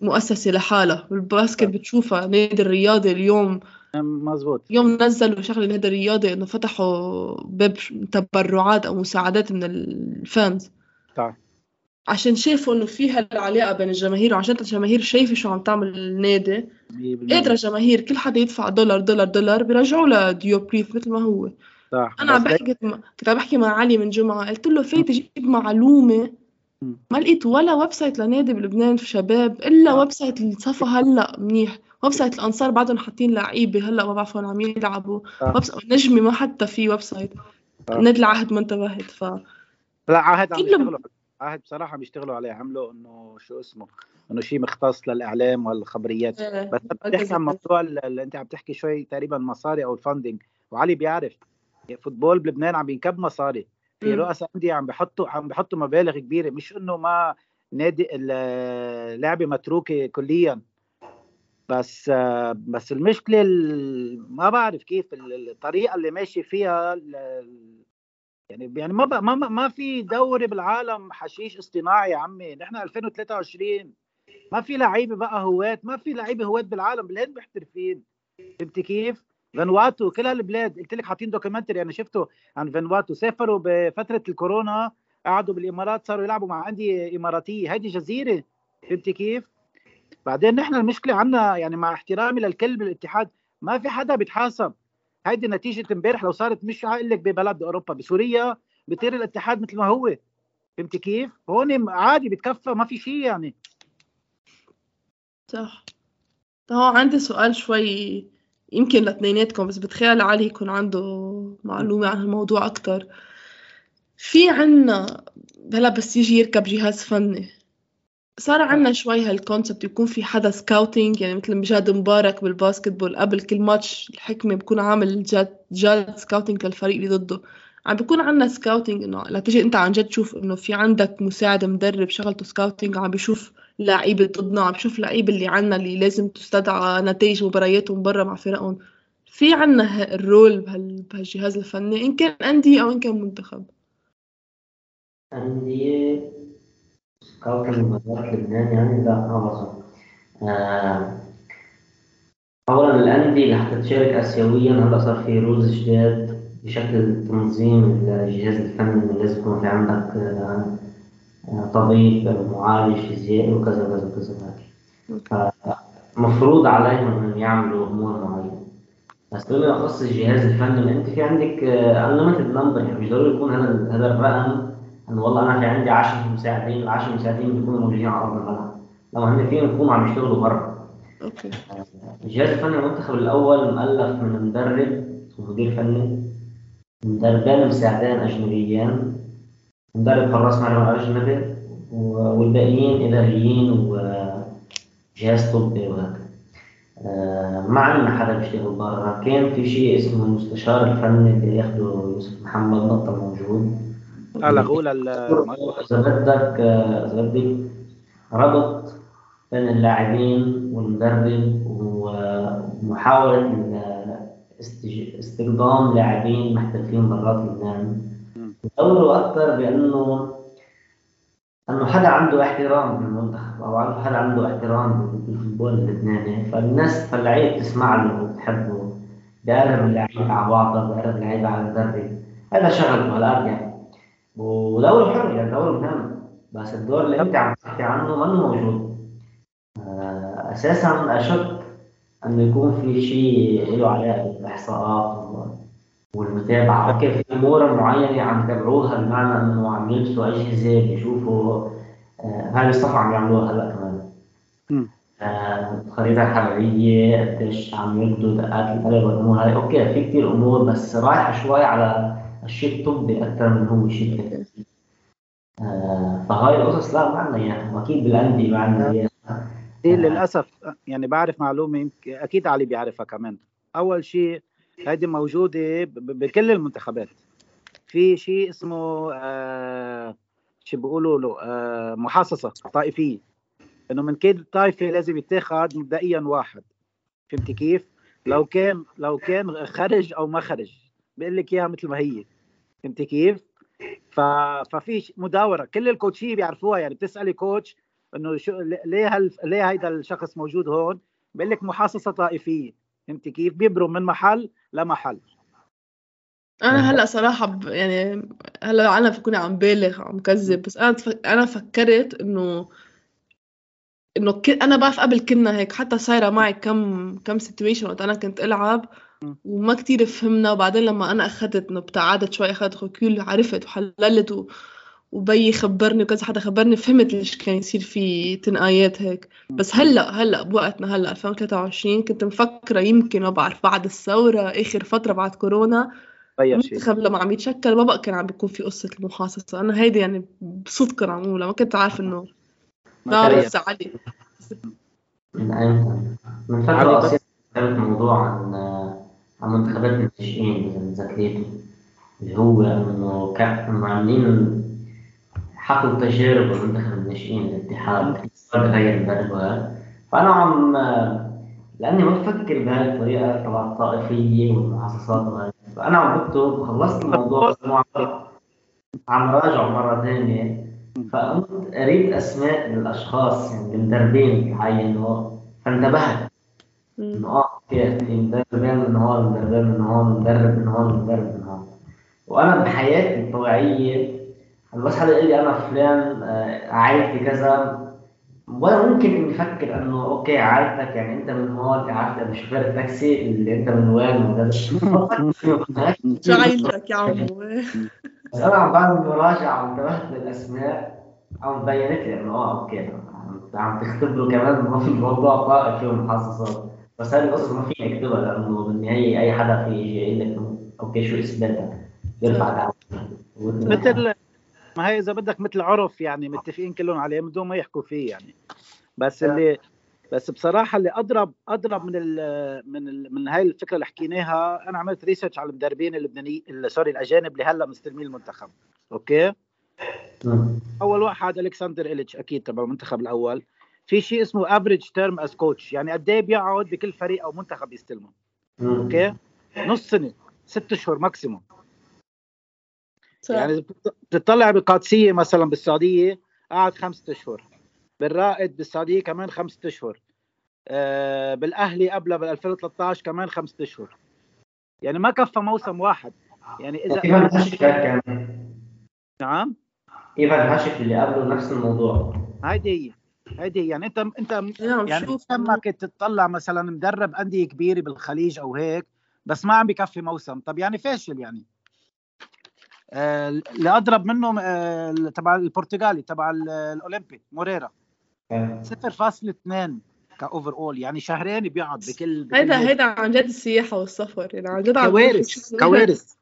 مؤسسة لحالها. بالباسكت صح. بتشوفها نادي الرياضي اليوم مزبوط. يوم نزلوا شغلة النادي الرياضي إنه فتحوا باب تبرعات أو مساعدات من الفانز صح. عشان شافوا إنه في هالعلاقة بين الجماهير وعشان الجماهير شايفة شو عم تعمل النادي. 100% قادرة الجماهير كل حدا يدفع دولار دولار دولار بيرجعوا لديوبريف مثل ما هو. صح أنا عم بس بحكي كنت عم بحكي مع علي من جمعة قلت له فايت جيب معلومة. ما لقيت ولا ويب سايت لنادي بلبنان في شباب إلا آه. ويب سايت الصفا هلأ منيح. ويب سايت الأنصار بعدهم حاطين لعيبة هلأ ما بعرف وين عم يلعبوا. آه. ويب سايت نجمي ما حتى في ويب سايت آه. نادي العهد ما انتبهت ف لا عهد عم يشتغلوا عهد بصراحة عم يشتغلوا عليه. عملوا إنه شو اسمه إنه شيء مختص للإعلام والخبريات. بس أنا بحكي عن موضوع ال- اللي أنت عم تحكي شوي تقريبا مصاري أو ال funding وعلي بيعرف. football بلبنان عم ينكب مصاري. في. رؤساء أندية عم بحطوا عم بحطوا مبالغ كبيرة. مش إنه ما نادي اللعبه متروكه كليا. بس بس المشكلة ال- ما بعرف كيف ال- الطريقة اللي ماشي فيها يعني يعني ما ما ما- في دوري بالعالم حشيش اصطناعي يا عمي. نحن 2023 ما في لعيبة بقى هوات. ما في لعيبة هوات بالعالم. بالهند محترفين فهمت كيف؟ فانواتو كل هالبلاد قلت لك حاطين documentary. أنا شفته عن فانواتو. سافروا بفترة الكورونا قعدوا بالإمارات صاروا يلعبوا مع أندية إماراتية. هيدي جزيرة. فهمت كيف؟ بعدين نحن المشكلة عنا يعني مع احترامي للكل بالاتحاد ما في حدا بيتحاسب. هيدي نتيجة امبارح لو صارت مش هقول لك ببلد أوروبا. بسوريا بيطير الاتحاد مثل ما هو. فهمت كيف؟ هون عادي بتكفى ما في شيء يعني. صح. هو عندي سؤال شوي يمكن لاثنيناتكم بس بتخيل علي يكون عنده معلومة عن الموضوع أكتر. في عنا هلا بس يجي يركب جهاز فني. صار عنا شوي هال concept يكون في حدا scouting يعني مثل ما جاد مبارك بال basketball قبل كل ماتش الحكمة بكون عامل جاد جاد scouting للفريق اللي ضده. عم بيكون عنا scouting إنه لتجي أنت عن جد تشوف إنه في عندك مساعد مدرب شغلته scouting عم بيشوف لعيبة ضدنا عم بيشوف لعيبة اللي عنا اللي لازم تستدعى نتائج مبارياتهم برا مع فرقهم. في عنا ال role بهالجهاز الفني إن كان أندية أو إن كان منتخب. أندية كوكب مباراة لبنان يعني لا ما آه، أولا الأندية اللي حتتشارك آسيويا هلا صار في rules جداد بشكل تنظيم الجهاز الفني لازم يكون في عندك؟ آه، طبيب معالج فيزيائي وكذا وكذا وكذا. فمفروض عليهم إنهم يعملوا أمور معينة. بس بما يخص الجهاز الفني أنت في عندك unlimited number يعني مش ضروري يكون هذا هذا الرقم. انه والله أنا في عندي 10 مساعدين ال 10 مساعدين بيكونوا موجودين على أرض الملعب لو هن فيهم يكونوا عم يشتغلوا برا. okay. الجهاز الفني المنتخب الأول مؤلف من مدرب مدير فني. مدربين مساعدين مدرب حراس مرمى اجنبي والباقيين إداريين وجهاز طبي وهكذا. آه، ما عندنا حدا بيشتغل برا كان في شيء اسمه المستشار الفني اللي ياخده يوسف محمد نقطة موجود. لا غول أذا بدك أذا بدك. ربط بين اللاعبين والمدرب ومحاولة استخدام لاعبين محترفين برات لبنان. دوره أكثر بأنه أنه حدا عنده احترام بالمنتخب أو حدا عنده احترام بالفوتبول اللبناني. فالناس فاللعيبه بتسمع له وبتحبه بيقرب اللعيبة على بعضها بيقرب اللعيبة على المدرب هذا شغلته هالقد يعني. ودوره حر يعني دوره مهم. بس الدور اللي أنت عم تحكي عنه منه موجود. آه، أساسا اشك انه يكون في شيء له علاقة بالإحصاءات والمتابعة. okay في أمور معينة عم يتابعوها بمعنى إنه عم يلبسوا اجهزة بيشوفوا آه هاي الصفحة عم يعملوها هلأ كمان. آه الخريطة الحرارية قديش عم يقضوا دقات القلب والامور هاي okay في كثير أمور بس رايحة شوي على الشيء الطبي أكثر من هو شيء تكنيكي آه فهاي القصص لا ما عندنا اياها وأكيد بالاندية ما عندنا اياها دي للأسف يعني بعرف معلومة أكيد علي بيعرفها كمان. أول شيء هذه موجودة بكل المنتخبات. في شيء اسمه آه شو بيقولوا له آه محاصصة طائفية. إنه من كل طائفة لازم يتاخذ مبدئيا واحد. فهمتي كيف؟ لو كان لو كان خرج أو ما خرج بقول لك إياها مثل ما هي. فهمتي كيف؟ ف... ففي مداورة. كل الكوتشية بيعرفوها. يعني بتسألي coach إنه شو ليه هل... ليه هيدا الشخص موجود هون؟ بقول لك محاصصة طائفية. فهمت كيف؟ بيبرم من محل لمحل. أنا هلأ صراحة ب... يعني هلأ أنا بكون عم بالغ عم كذب بس أنا تف... أنا فكرت انه إنه ك... أنا بعرف قبل كنا هيك حتى صايرة معي كم كم situation وقت أنا كنت ألعب وما كتير فهمنا وبعدين لما أنا أخذت إنه ابتعدت شوي أخذت ركول عرفت وحللت و... وبي خبرني وكذا حدا خبرني فهمت ليش كان يصير في تنقايات هيك. بس هلأ هلأ بوقتنا هلأ 2023 كنت مفكرة يمكن ما بعرف بعد الثورة آخر فترة بعد كورونا. المنتخب لما عم يتشكل ما بقى كان عم بيكون في قصة المحاصصة. أنا هيدي يعني بصدق عم ما كنت عارف إنه بعرف علي. من فترة قصيرة كتبت موضوع عن عن منتخبات الناشئين اذا اللي هو إنه كانوا عاملين حقوا تجارب المنتخب الناشئين الاتحاد تغير المدرب فأنا عم لأني ما بفكر بهذه الطريقة تبع الطائفيه والمحاصصات فأنا عم بكتب خلصت الموضوع عم راجعه مرة ثانية. فقمت قريت أسماء الاشخاص يعني المدربين عينوا فانتبهت. إنه آه في مدربين من هون مدربين من هون مدرب من هون مدرب من هون. وأنا بحياتي الطبيعية بس حدا يقول لي أنا فلان آه، عائلتي كذا ولا ممكن إني أفكر إنه okay عائلتك يعني أنت من هون عارف بشوفير التاكسي اللي أنت من وين وكذا. شو عائلتك يا عمو؟ بس أنا عم بعمل مراجعة وانتبهت للأسماء. عم بينت لي إنه آه okay عم تختبروا كمان في الموضوع طائفي ومحاصصات بس هذه القصص ما فيني أكتبها لأنه بالنهايه اي حدا في يجي يقول لك okay شو اثباتك يرفع دعوه مثل ما هي إذا بدك مثل عرف يعني متفقين كلهم عليه بدون ما يحكوا فيه يعني. بس اللي بس بصراحة اللي اضرب أضرب من ال من ال من هاي الفكرة اللي حكيناها أنا عملت research على المدربين اللبنانيين sorry الأجانب اللي هلأ مستلمين المنتخب. okay؟ أول واحد الكسندر إليتش أكيد تبع المنتخب الأول. في شيء اسمه average term as coach يعني قد إيه بيقعد بكل فريق أو منتخب يستلمه. okay؟ نص سنة ست اشهر maximum يعني بتطلع بالقادسيه مثلا بالسعودية قعد خمسة أشهر. بالرائد بالسعودية كمان خمسة أشهر. آه بالأهلي قبلها بال 2013 كمان خمسة أشهر. يعني ما كفى موسم واحد. يعني إذا نعم؟ إيفان هاشك اللي قبله نفس الموضوع. هيدي هي. هيدي يعني انت انت يعني لما كنت تطلع مثلا مدرب أندية كبيرة بالخليج أو هيك بس ما عم بكفي موسم. طب يعني فاشل يعني. اللي اضرب منه آه تبع البرتغالي تبع الأولمبي موريرا. 0.2 كاوفر اول يعني شهرين بيقعد بكل, بكل هيدا هيدا عن جد السياحة والسفر يعني عن جد كوارث كوارث.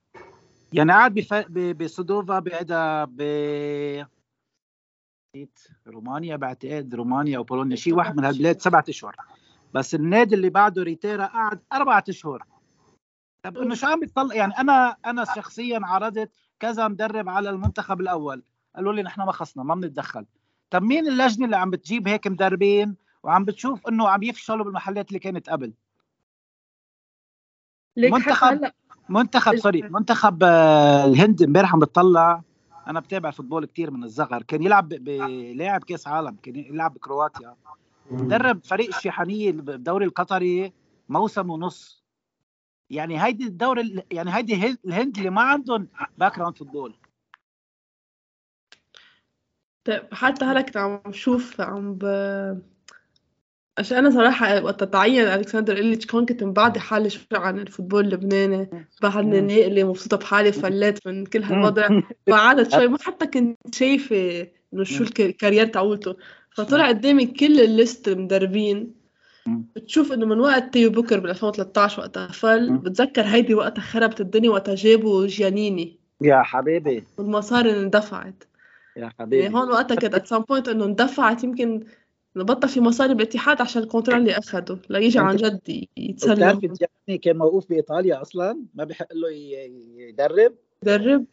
يعني قاعد بف... بسودوفا بعدها ب رومانيا بعتقد رومانيا أو بولونيا شيء واحد من هالبلاد سبعة أشهر. بس النادي اللي بعده ريتيرا قعد أربعة أشهر. طب إنه شو عم بيطلع؟ يعني أنا أنا شخصيا عرضت كذا مدرب على المنتخب الأول. قالوا لي نحن ما خصنا ما بنتدخل. طب مين اللجنة اللي عم بتجيب هيك مدربين وعم بتشوف إنه عم يفشلوا بالمحلات اللي كانت قبل؟ منتخب منتخب sorry منتخب آه، الهند امبارح عم بتطلع. أنا بتابع football كتير من الصغر كان يلعب بلاعب كأس عالم كان يلعب بكرواتيا. درب فريق الشيحانية بالدوري القطري موسم ونص. يعني هيدي الدوري يعني هيدي الهند اللي ما عندهم background football طيب حتى هلا كنت عم شوف عم ب... عشان أنا صراحة وقت تعين ألكسندر إليتش كون كنت مبعدة حالي شوي عن ال football اللبناني. بعدني ناقلة مبسوطة بحالي فليت من كل هالوضع. بعدت شوي ما حتى كنت شايفة إنه شو ال career تبعولته فطلع قدامي كل ال list المدربين بتشوف إنه من وقت تيو بوكر بال 2013 وقتها فل بتذكر هيدي وقتها خربت الدنيا وقتها جابوا جيانيني. يا حبيبي. والمصاري اندفعت. يا حبيبي. يعني هون وقتها كانت ات سام بوينت إنه اندفعت يمكن بطل في مصاري بالاتحاد عشان الكونترا اللي أخده. ليجي عن جد يتسلم. بتعرفي جياني كان موقوف بإيطاليا أصلا؟ ما بحق له يدرب؟ يدرب.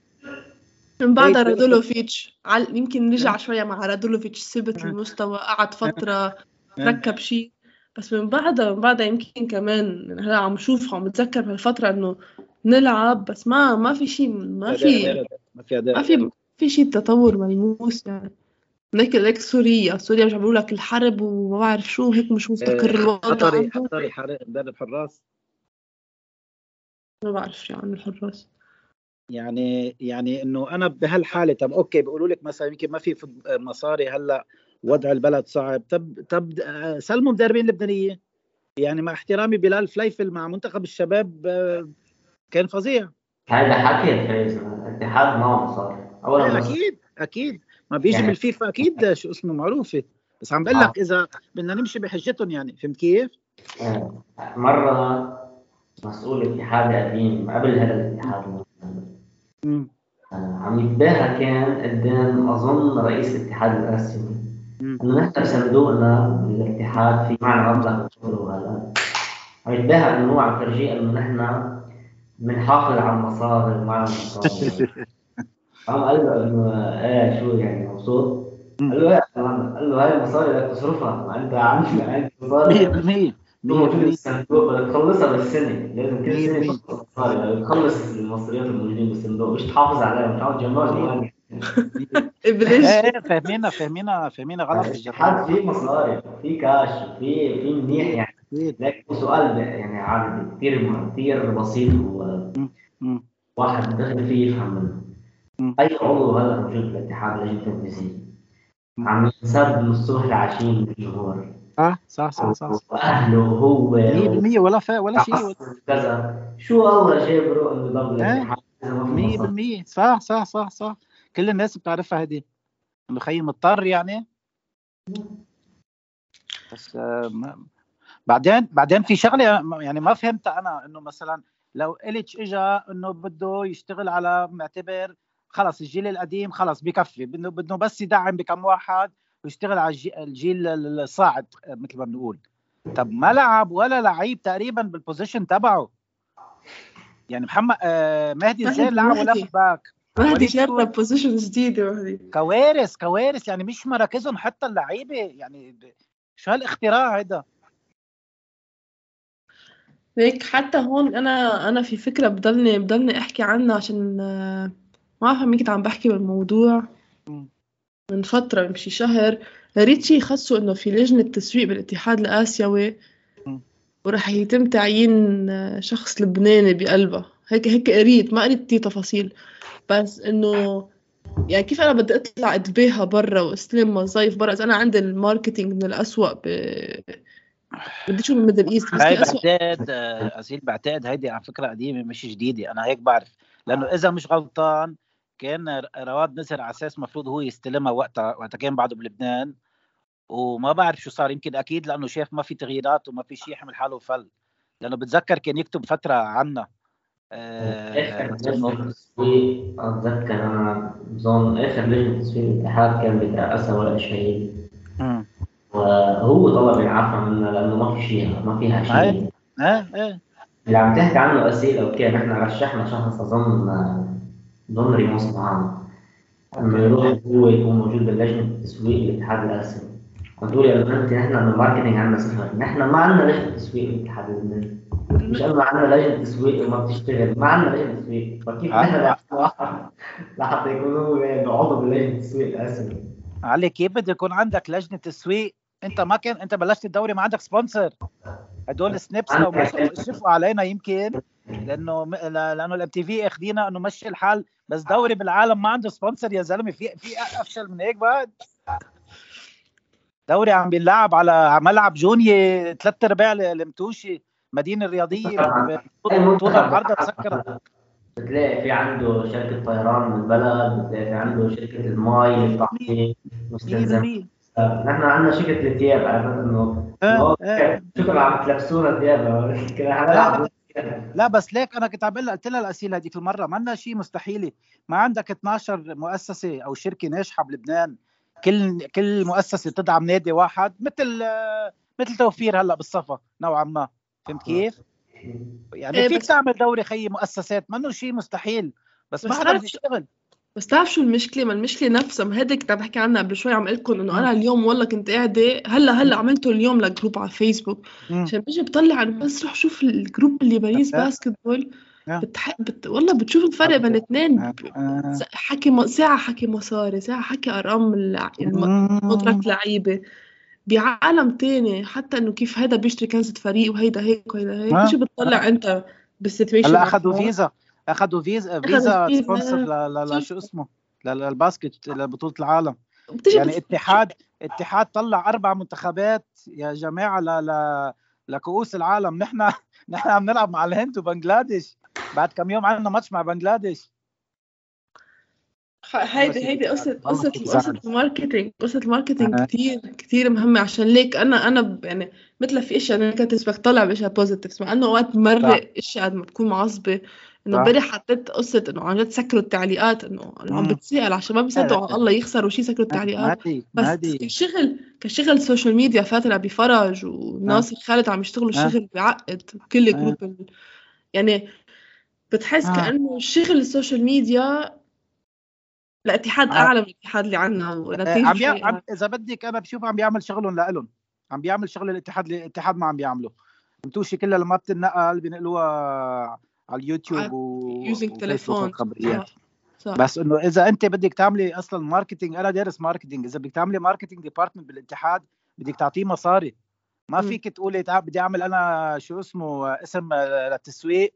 من بعد رادولوفيتش. يمكن رجع شوية مع رادولوفيتش ثبت المستوى قعد فترة ركب شيء. بس من بعدها من بعدها يمكن كمان هلا عم شوف عم بتذكر بهالفترة إنه نلعب بس ما ما في شيء ما في ما في ما في في شيء تطور ملموس يعني. هناك لك سوريا سوريا مش عم لك الحرب وما بعرف شو هيك مش مستقر آه، الوضع. قطري قطري مدرب حراس. ما بعرف شو عن الحراس. يعني يعني إنه أنا بهالحالة طب أوكي بيقولوا لك مثلا يمكن ما في مصاري هلأ وضع البلد صعب طب طب آه، سلموا مدربين لبنانيه يعني مع احترامي بلال فليفل مع منتخب الشباب آه، كان فظيع هذا حكي فايز الاتحاد معه مصاري اولا أكيد أكيد ما بيجي يعني. بالفيفا أكيد شو اسمه معروفة بس عم بقول لك آه. إذا بدنا نمشي بحجتهم يعني فهمت كيف؟ آه. مرة مسؤول الاتحاد قديم قبل هذا الاتحاد آه. عم يتباهى كان قدام أظن رئيس الاتحاد الأسيوي نحن بصندوقنا بالاتحاد في معنا مبلغ وهذا عم يتباهى انه هو عم إنه نحن بنحافظ على المصاري وما المصاري قام قال له إنه إيه شو يعني مبسوط؟ قال له إيه قال له هاي المصاري بدك تصرفها ما أنت عندك عندك مصاري 100% موجود بالصندوق بدك تخلصها بالسنة. لازم كل سنة تخلص مصاري تخلص المصريات الموجودين بالصندوق مش تحافظ عليهم تحاول تجمعهم إبليس. إيه فاهمينا فاهمينا فاهمينا غلط حد في مصاري في كاش في في منيح يعني. لكن سؤال يعني عادي كثير كثير بسيط واحد دخل فيه يفهم منه. أي عضو هلا موجود بالاتحاد اللجنه التنفيذيه عم ينسب من الصبح لعشية من الجمهور آه صح صح صح وأهله هو. 100% ولا فا ولا شيء. كذا. شو الله جابره إنه ضل الاتحاد 100% صح صح صح صح. كل الناس بتعرفها هذه. انه خيي مضطر يعني. بس آه بعدين بعدين في شغلة يعني ما فهمتها أنا إنه مثلا لو إليتش اجى إنه بده يشتغل على معتبر خلص الجيل القديم خلص بكفي. بده بده بس يدعم بكم واحد ويشتغل على الجيل الصاعد مثل ما بنقول طب ما لعب ولا لعيب تقريبا بالبوزيشن تبعه. يعني محمد آه مهدي زين لعب ولفت باك مهدي جرب بوزيشن جديده مهدي كوارث كوارث. يعني مش مراكزهم حتى اللعيبة يعني شو هالاختراع هيدا؟ هيك حتى هون أنا أنا في فكرة بضلني بضلني أحكي عنها عشان آه، ما بعرف مين كنت عم بحكي بالموضوع. من فترة يمشي شهر ريتشي خصوا إنه في لجنة تسويق بالاتحاد الآسيوي وراح يتم تعيين آه، شخص لبناني بقلبها هيك هيك قريت ما قريت كتير تفاصيل. بس إنه يعني كيف أنا بدي أطلع أتباهى برا واستلم وظايف برا؟ إذا أنا عندي ال marketing من الأسوأ ب بدي شو من Middle East بس هاي بعتقد اسيل بعتقد هيدي على فكرة قديمة مش جديدة. أنا هيك بعرف. لأنه إذا مش غلطان كان رواد نزر على أساس المفروض هو يستلمها وقتها وقتها كان بعده بلبنان. وما بعرف شو صار. يمكن أكيد لأنه شاف ما في تغييرات وما في شيء يحمل حاله فل. لأنه بتذكر كان يكتب فترة عنا. آه أتذكر أنا بظن آخر لجنه تصوير الاتحاد كان بترأسها ولا شهيد وهو طلب العفو منا لأنه ما في شيء ما فيها شيء. إيه إيه اللي عم تحكي عنه أسئلة أوكي نحن رشحنا شخص اظن اظن ريموس معانا. إنه يروح هو يكون موجود باللجنة التسويق الاتحاد الاسيوي عم تقولي انه أنت نحن ال marketing عندنا صفر. نحن ما عندنا لجنة تسويق الاتحاد اللبناني مش انه عندنا لجنة تسويق وما بتشتغل. ما عندنا لجنة تسويق. فكيف نحن لحتى يكونوا عضو باللجنه التسويق الاسيوي علي كيف بده يكون عندك لجنة تسويق؟ أنت ما كان أنت بلشت الدوري ما عندك sponsor هدول سنيبس لو شفوا علينا يمكن لأنه لأنه الام تي في أخذينا إنه مشي الحال. بس دوري بالعالم ما عنده sponsor يا زلمة. في في أفشل من هيك بعد. دوري عم بيلعب على ملعب جوني ثلاث أرباع الماتشات مدينة الرياضية طول العرض مسكره بتلاقي في عنده شركة طيران من البلد بتلاقي في عنده شركة الماي مستلزم نحن عندنا شركة الثياب عرفت إنه آه، آه. شكرا عم تلبسونا ثياب لا بس ليك أنا كنت عم بقول قلت لها الأسئلة هذيك المرة. ما عندنا شيء مستحيل ما عندك 12 مؤسسة أو شركة ناجحة بلبنان. كل كل مؤسسة تدعم نادي واحد مثل مثل توفير هلأ بالصفا نوعا ما. فهمت كيف؟ يعني إيه، فيك تعمل دوري خيي مؤسسات منه شيء مستحيل بس, بس ما حدا بده يشتغل بس تعرف شو المشكلة؟ ما المشكلة نفسها ما هيدا كنت عم بحكي عنها قبل شوي عم قلت لكم إنه أنا اليوم والله كنت قاعدة هلا هلأ عملته اليوم لجروب على فيسبوك. عشان بيجي بطلع بس روح شوف ال group اللي باريس basketball. بتح... بت... والله بتشوف الفرق بين الاثنين حكي م... ساعة حكي مصاري ساعة حكي أرقام مدرك لعيبة. بعالم تاني حتى إنه كيف هيدا بيشتري كنزة فريق وهيدا هيك وهيدا هيك. بيجي بتطلع أنت بال situation هلأ أخذوا فيزا. أخذوا فيزا فيزا. sponsor ل شو اسمه؟ لل basket لبطولة العالم. يعني اتحاد اتحاد طلع أربع منتخبات يا جماعة ل ل لكؤوس العالم. نحن نحن عم نلعب مع الهند وبنجلاديش بعد كم يوم عندنا ماتش مع بنجلاديش هيدي هيدي قصة قصة قصة ال marketing قصة ال marketing كثير كثير مهمة. عشان ليك أنا أنا يعني مثل في أشياء negatives بطلع بأشياء positives مع إنه أوقات بمرق أشياء قد ما بكون معصبة. إنه امبارح حطيت قصة إنه عن جد سكروا التعليقات إنه عم بتسأل عشان ما بيصدقوا على الله يخسروا شيء سكروا التعليقات. بس كشغل كشغل سوشيال ميديا فاتره بفرج وناصر خالد عم يشتغلوا شغل بيعقد كل جروب يعني بتحس كأنه شغل السوشيال ميديا الاتحاد أعلى من الاتحاد اللي عندنا عم, عم إذا بدك أنا بشوف عم بيعمل شغلهم لإلهم. عم بيعمل شغل الاتحاد الاتحاد ما عم بيعمله. متوشي كلها لما بتنقل بينقلوها على اليوتيوب و يوزنج تليفون. خبريات صح. بس إنه إذا أنت بدك تعملي أصلا marketing أنا دارس marketing إذا بدك تعملي marketing department بالاتحاد بدك تعطيه مصاري. ما فيك تقولي بدي أعمل أنا شو اسمه اسم للتسويق.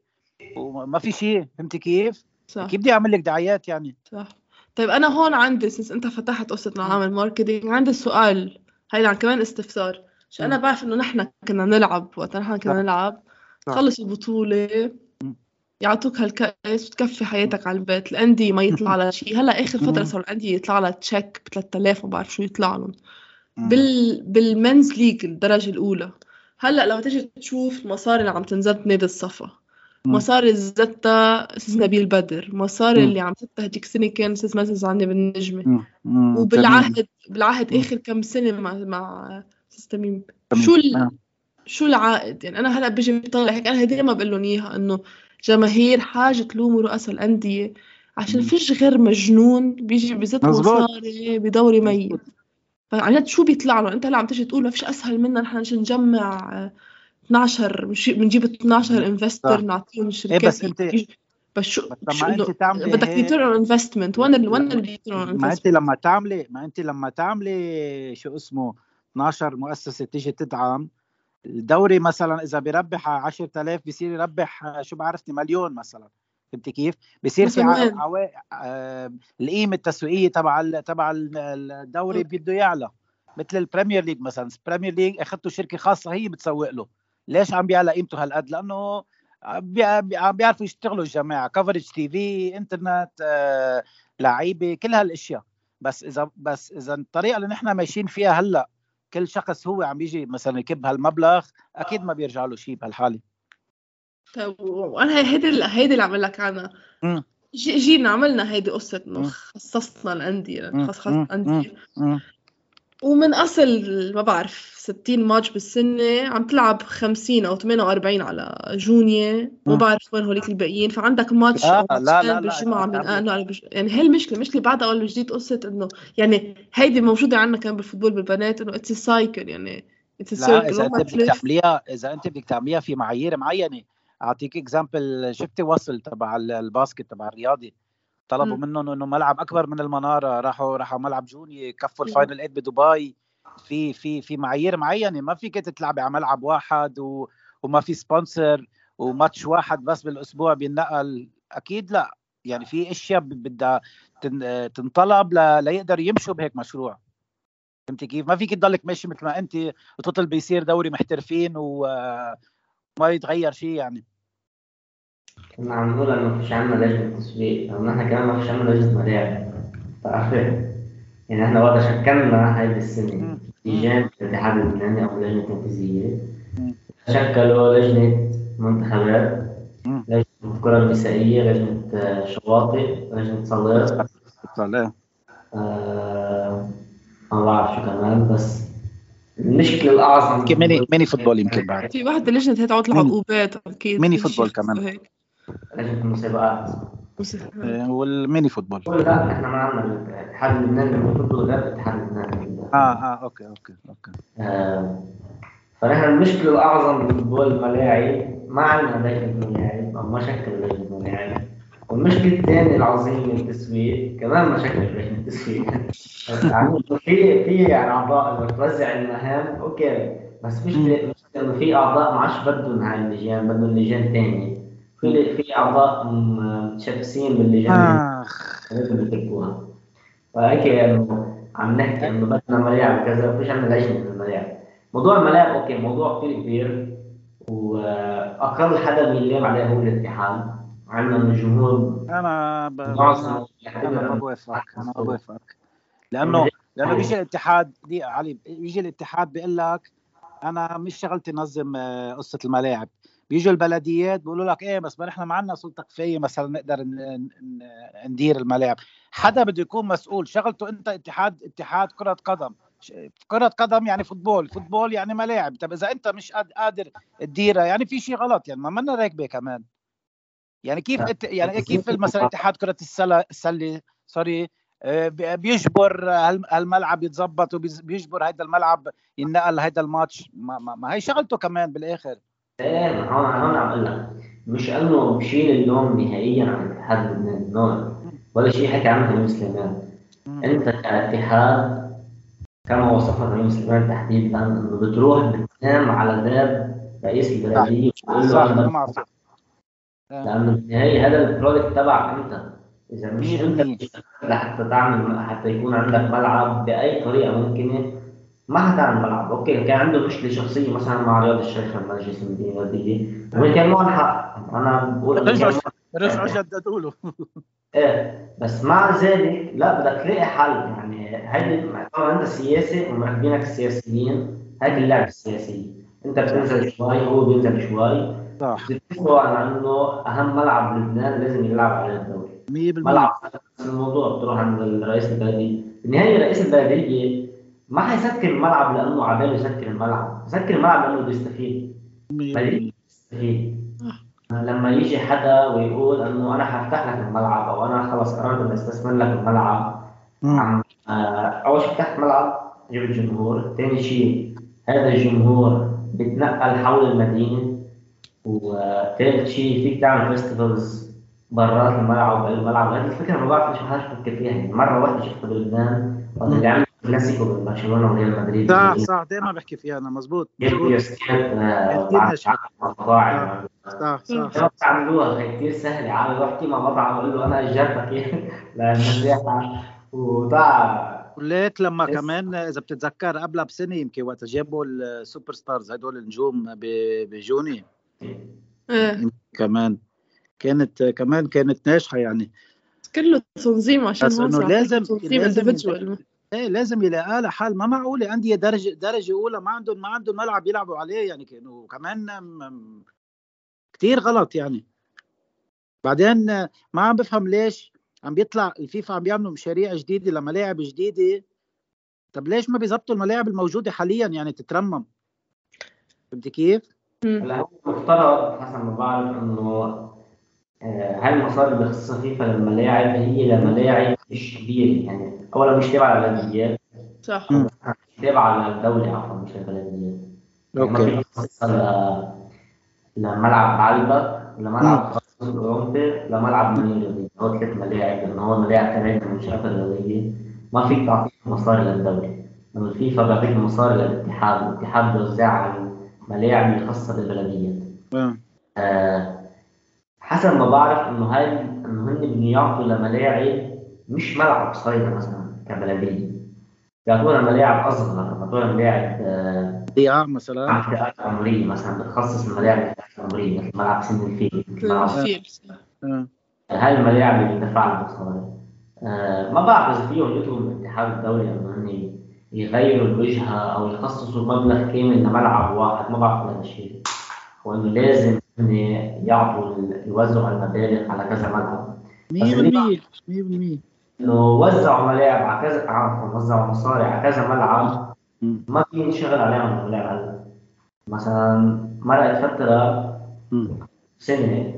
وما في شيء. فهمتي كيف؟ صح. كيف بدي أعمل لك دعايات يعني؟ صح. طيب أنا هون عندي sense أنت فتحت قصة عامل marketing عندي سؤال هيدا كمان استفسار. عشان أنا بعرف إنه نحن كنا نلعب وقت نحن كنا نلعب تخلص البطولة يعطوك هالكأس وتكفي حياتك على البيت الأندية ما يطلع لها شيء. هلأ آخر فترة صار الأندية يطلع لها check ب 3000 ما بعرف شو يطلع لهم. بال بال men's league الدرجة الأولى. هلأ لما تيجي تشوف المصاري اللي عم تنزل بنادي الصفا. مصاري زتها أستاذ نبيل بدر مصاري. اللي عم زتها هديك السنة كان أستاذ مازن عني بالنجمه. وبالعهد بالعهد. آخر كم سنة مع مع أستاذ تميم. شو ال... آه. شو العائد يعني أنا هلأ بيجي بطلع هيك أنا دائما بقول لهم إياها إنه جماهير حاجة تلوموا رؤساء الأندية عشان. فيش غير مجنون بيجي بزت. مصاري بدوري ميت فعن جد شو بيطلع له أنت هلأ عم تيجي تقول ما فيش أسهل منا نحن نجمع 12 بنشي- بنجيب 12 investor. نعطيهم إيه الشركات بس انت بس شو بس شو لما انت تعملي بدك return on investment وين ال- وين اللي return on ما انت لما تعملي ما انت لما تعملي شو اسمه 12 مؤسسة تيجي تدعم الدوري مثلا إذا بيربح على 10000 بصير يربح شو بعرفني مليون مثلا. فهمت كيف؟ بصير في مثلاً ع- وين؟ عوا... آه، القيمة التسويقية تبع. تبع ال- الدوري بده يعلى. مثل البريمير ليج مثلا. البريمير ليج أخذته شركة خاصة هي بتسوق له. ليش عم بيعلى قيمته هالقد لأنه عم بيعرفوا يشتغلوا الجماعة coverage TV internet آه، لعيبة كل هالأشياء بس إذا بس إذا الطريقة اللي نحن ماشيين فيها هلأ كل شخص هو عم يجي مثلا يكب هالمبلغ أكيد ما بيرجع له شيء بهالحالة طيب وأنا هي- هيدي هيدي اللي عم لك عنها جينا عملنا هيدي قصة إنه. خصصنا الأندية مم. خصص مم. الأندية مم. ومن أصل ما بعرف 60 ماتش بالسنة عم تلعب 50 أو 48 على جونيا مم. بعرف وين هوليك الباقيين. فعندك ماتش لا أو لا لا لا بالجمعة من آه بج... يعني هي المشكلة المشكلة بعد أول جديد قصة إنه يعني هيدي موجودة عندنا كان بال football بالبنات إنه it's cycle يعني it's لا إذا أنت بدك تعمليها إذا أنت بدك تعمليها في معايير معينة أعطيك example شفتي وصل تبع ال- ال basket تبع الرياضي؟ طلبوا. منهم إنه ملعب أكبر من المنارة راحوا راحوا ملعب جوني كفوا. ال final 8 بدبي في في في معايير معينة ما فيك تلعبي على ملعب واحد و وما في sponsor وماتش واحد بس بالأسبوع بينقل أكيد لا يعني في أشياء بدها تن- تنطلب ل- ليقدر يمشوا بهيك مشروع فهمتي كيف؟ ما فيك تضلك ماشي مثل ما أنت وتطلب يصير دوري محترفين وما يتغير شيء يعني كنا عم نقول إنه فيش عندنا لجنة تسويق. أو نحن كمان ما فيش عندنا لجنة ملاعب. تعرفي يعني إحنا وقت شكلنا هيدي السنة مم. لجان الاتحاد اللبناني أو لجنة تنفيذية. مم. شكلوا لجنة منتخبات. مم. لجنة الكره النسائية لجنة آه، شواطئ لجنة صالات لا آه ما بعرف شو كمان بس المشكلة الأعظم ميني ميني فوتبول يمكن بعد. في واحدة لجنة هي تعود العقوبات أكيد. mini football كمان. لجنه المسابقات. آه، وال mini football. لا إحنا ما عندنا الاتحاد اللبناني لل football غير الاتحاد اللبناني آه آه okay okay okay. آه، فنحن المشكلة الأعظم بال football الملاعب ما عندنا لجنة ملاعب أو ما شكل لجنة ملاعب. والمشكلة الثانية العظيمة التسويق كمان ما شكل لجنة تسويق يعني في في أعضاء اللي بتوزع المهام okay بس مش مش إنه في أعضاء ما عادش بدهم هاي اللجان بدهم لجان ثانية في في أعضاء م- متشبثين باللجان. اخ لازم فهيك عم نحكي إنه بدنا ملاعب وكذا وفيش عندنا لجنه للملاعب موضوع الملاعب أوكي موضوع كثير كبير وأقل حدا بيلام عليه هو الاتحاد عندنا من الجمهور أنا ب... أنا بوافقك أنا ما بوافقك لأنه لأنه بيجي الاتحاد دي علي بيجي الاتحاد بيقول لك أنا مش شغلتي نظم آه، قصة الملاعب. بيجوا البلديات بيقولوا لك إيه بس ما نحن ما عندنا سلطة كفاية مثلا نقدر ندير الملاعب. حدا بده يكون مسؤول. شغلته أنت اتحاد اتحاد كرة قدم. كرة قدم يعني football. football يعني ملاعب. طب إذا أنت مش قاد- قادر تديرها يعني في شيء غلط. يعني ما منا راكبة كمان. يعني كيف يعني كيف مثلا اتحاد كرة السلة السلة سوري آه، بي- بيجبر هال- هالملعب يتظبط وبيجبر هيدا الملعب ينقل هيدا الماتش. ما, ما, ما هي شغلته كمان بالآخر. إيه ما هون هون عم أقول لك. مش انه بشيل اللوم نهائيا عن الاتحاد اللبناني no ولا شيء حكى عنه تميم سليمان انت كاتحاد كما وصفنا تميم سليمان تحديدا إنه بتروح بتنام على باب رئيس البلديه وتقول له أنا لأنه بالنهايه هذا ال product تبعك أنت. إذا مش أنت. لحتى تعمل حتى يكون عندك ملعب بأي طريقة ممكنة ما حتعمل ملعب okay كان عنده مشكله شخصية مثلا مع رياض الشيخ المجلس المدينة وهي كان معه حق أنا بقول رجعوا جددوا له إيه بس مع ذلك لا بدك تلاقي حل. يعني هيدي طبعا انت سياسي ومركبينك السياسيين. هيدي اللعبه السياسيه أنت بتنزل شوي هو بينزل شوي. صح. بيتفقوا على إنه أهم ملعب بلبنان لازم يلعب عليه الدوري. 100% ملعب. الموضوع بتروح عند رئيس البلديه بالنهايه رئيس البلديه ما حيسكر الملعب لأنه عباله يسكر الملعب. يسكر الملعب لأنه بيستفيد. 100% يستفيد لما يجي حدا ويقول إنه أنا حفتح لك الملعب أو أنا خلص قررت إني أستثمر لك الملعب مم. عم آه، أول شيء فتحت ملعب جبت جمهور ثاني شيء هذا الجمهور بيتنقل حول المدينة. وثالث شيء فيك تعمل festivals برات الملعب وبين الملعب. هذه الفكرة ما بعرف ليش ما حدش بفكر فيها. يعني مرة واحدة شفتها بلبنان وقت اللي عمل كلاسيكو بين برشلونة وريال مدريد. صح صح دائما بحكي فيها أنا مزبوط كتير نشفت. مطاعم صح صح عملوها كثير سهلة. روح احكي مع مطعم أقول له أنا اجرتك للمساحه وضاع وليك لما بس- كمان إذا بتتذكر قبلها بسنة يمكن وقت جابوا ال superstars هدول النجوم ب- بجوني. كمان كانت كمان كانت ناجحة يعني. كله تنظيم عشان بس صراحة لازم- تنظيم لازم إيه لازم يلاقى لها حل ما معقولة انديه درجه درجة أولى ما عندهم ما عندهم ملعب يلعبوا عليه يعني كانوا كمان كثير غلط يعني. بعدين ما عم بفهم ليش عم بيطلع الفيفا عم بيعملوا مشاريع جديدة لملاعب جديدة. طب ليش ما بيظبطوا الملاعب الموجودة حاليا يعني تترمم؟ فهمتي كيف؟ هلا هو مفترض حسب ما بعرف إنه آه، هاي المصاري اللي بخصصها فيفا للملاعب هي لملاعب مش كبيرة. يعني اولا مش تابعة للبلديات صح. تابعة للدوله عفوا مش للبلديات يعني ما أوكي. لملعب علبة لملعب الأولمبي لملعب منيل هو ثلاث ملاعب لأنه هو ملاعب كمان من المنشآت الرياضية ما فيك تعطيه مصاري للدولة. لأنه الفيفا بيعطيك مصاري للاتحاد. الاتحاد بيوزعها على الملاعب اللي خاصة بالبلديات. آه. آه، حسب ما بعرف إنه هاي إنه هن بدهم يعطوا لملاعب مش ملعب صيدا مثلا كبلدية. يعطونا ملاعب أصغر يعطونا ملاعب آه، ضياع مثلا. عن فئات عمرية مثلا بتخصص الملاعب الفئات العمريه مثل ملعب سن الفيل آه. هاي الملاعب اللي بندفع لها مصاري آه، ما بعرف إذا فيهم يطلبوا من الاتحاد الدولي انه هن يغيروا الوجهة أو يخصصوا مبلغ كامل لملعب واحد ما بعرف هذا الشيء. وإنه لازم يعطوا يوزعوا المبالغ على كذا ملعب. 100% 100% إنه وزعوا ملاعب على كذا عفوا وزعوا مصاري على كذا ملعب. ما في نشتغل عليهم الملاعب هلا. مثلا مرقت فترة. سنة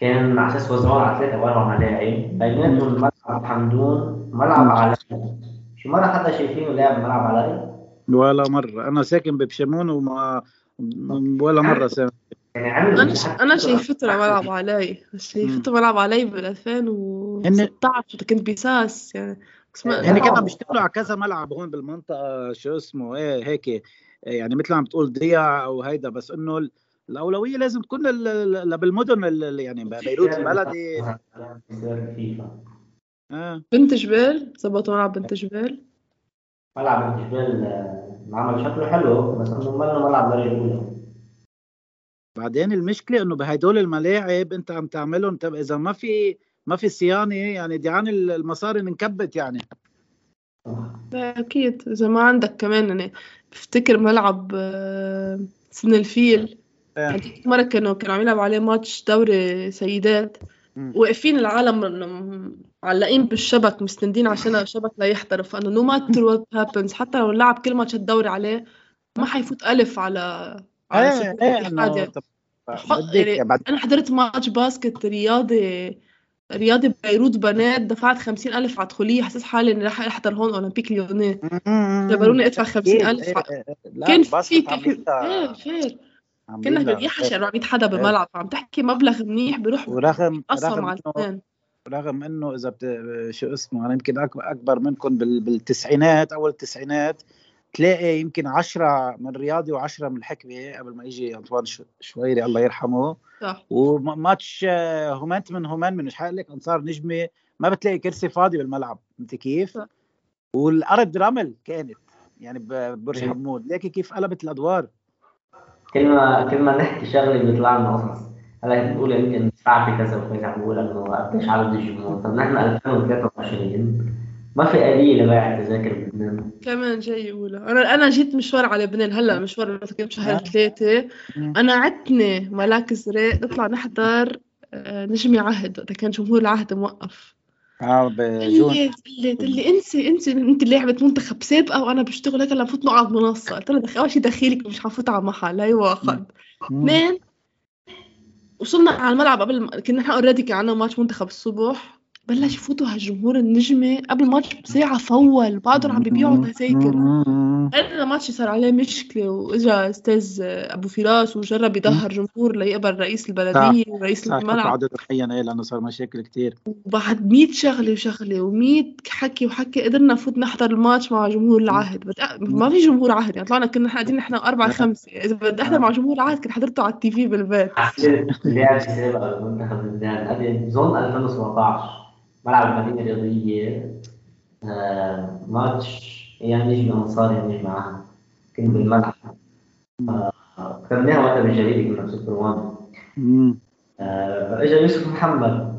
كان على أساس وزعوها على ثلاث أو أربع ملاعب. بيناتهم ملعب حمدون ملعب علي. شو مرة حدا شايفينه لاعب ملعب علي؟ ولا مرة. أنا ساكن ببشمون وما ولا مرة ساكن يعني أنا ش... أنا شايفته ملعب علي. شايفته ملعب علي بال 2016 كنت بساس يعني. يعني كانوا بيشتغلوا على كذا ملعب هون بالمنطقة شو اسمه إيه هيك. يعني مثل ما عم بتقول ضياع أو هيدا بس إنه ال- الأولوية لازم تكون بالمدن ال- يعني بيروت البلدي. فيفا آه. بنت جبال زبطوا ملعب بنت جبال ملعب الجبال آه، عمل شكله حلو بس انه منه ملعب أولى بعدين المشكلة إنه بهدول الملاعب أنت عم تعملهم طب إذا ما في ما في صيانة يعني ديعان المصاري انكبت يعني لا أكيد إذا ما عندك كمان يعني بفتكر ملعب آه، سن الفيل آه. هديك مرة كانوا كانوا عم يلعبوا عليه ماتش دوري سيدات. واقفين العالم معلقين بالشبك مستندين عشان الشبك لا يحترق فانه no matter what happens حتى لو لعب كل ماتش الدوري عليه ما حيفوت ألف على على إيه إيه إنه يعني. أنا حضرت match basket رياضي رياضي بيروت بنات دفعت خمسين ألف على دخولية حسيت حالي إني راح أحضر هون Olympique Lyonnais جبروني أدفع خمسين ألف كان في كان في إيه fair. كنا بدي حشر 400 حدا بالملعب عم تحكي مبلغ منيح بيروح ورغم رغم على إنه الاثنين رغم إنه إذا بت... شو اسمه أنا يمكن أكبر منكم بال... بالتسعينات أول التسعينات تلاقي يمكن عشرة من رياضي وعشرة من الحكمة قبل ما يجي أنطوان ش- شويري الله يرحمه صح وماتش آه، هومنت من هومان من مش لك أنصار نجمة ما بتلاقي كرسي فاضي بالملعب أنت كيف؟ صح. والأرض رمل كانت يعني ب- ببرج. حمود ليك كيف قلبت الأدوار كل ما كل ما نحكي شغلة بيطلع لنا قصص هلا بتقول يمكن ساعتي كذا وكذا عم بقول إنه قديش عدد الجمهور طب نحن 2023 ما في آلية لبيع التذاكر بلبنان كمان جاي يقولها أنا أنا جيت مشوار على لبنان هلأ مشوار مثلا شهر. ثلاثة. مم. أنا عدتني ملاك زرق نطلع نحضر آه، نجمي عهد. وقتها كان جمهور العهد موقف. آه بجون قلت لي انسي انسي أنت لاعبة منتخب سابقة وأنا بشتغل هيك هلا بفوت معه على المنصة قلت له دخل أول شيء دخيلك مش حفوت على محل لا يواخذ مم. اثنين وصلنا على الملعب قبل كنا نحن already كان عندنا ماتش منتخب الصبح. بلش يفوتوا هالجمهور النجمة قبل الماتش بساعة فول بعدهم عم بيبيعوا تذاكر. هذا الماتش صار عليه مشكلة وإجا أستاذ أبو فراس وجرب يظهر جمهور ليقبل رئيس البلدية ورئيس الملعب. عدد معين إيه لأنه صار مشاكل كتير. وبعد 100 شغلة وشغلة و100 حكي وحكي قدرنا نفوت نحضر الماتش مع جمهور العهد. بد- ما في جمهور عهد يعني طلعنا كنا قاعدين نحن أربعة خمسة. إذا بدي أحضر مع جمهور العهد كنت حضرته على التي في بالبيت. لعب سابقة بمنتخب لبنان قبل بظن 2017 ملعب المدينة الرياضية آه، ماتش أيام نجم أنصاري ونجم عهد كنت بالملعب. آه، كتبناها وقتها بالجريدة كنا ب Super One. آه، فاجا يوسف محمد.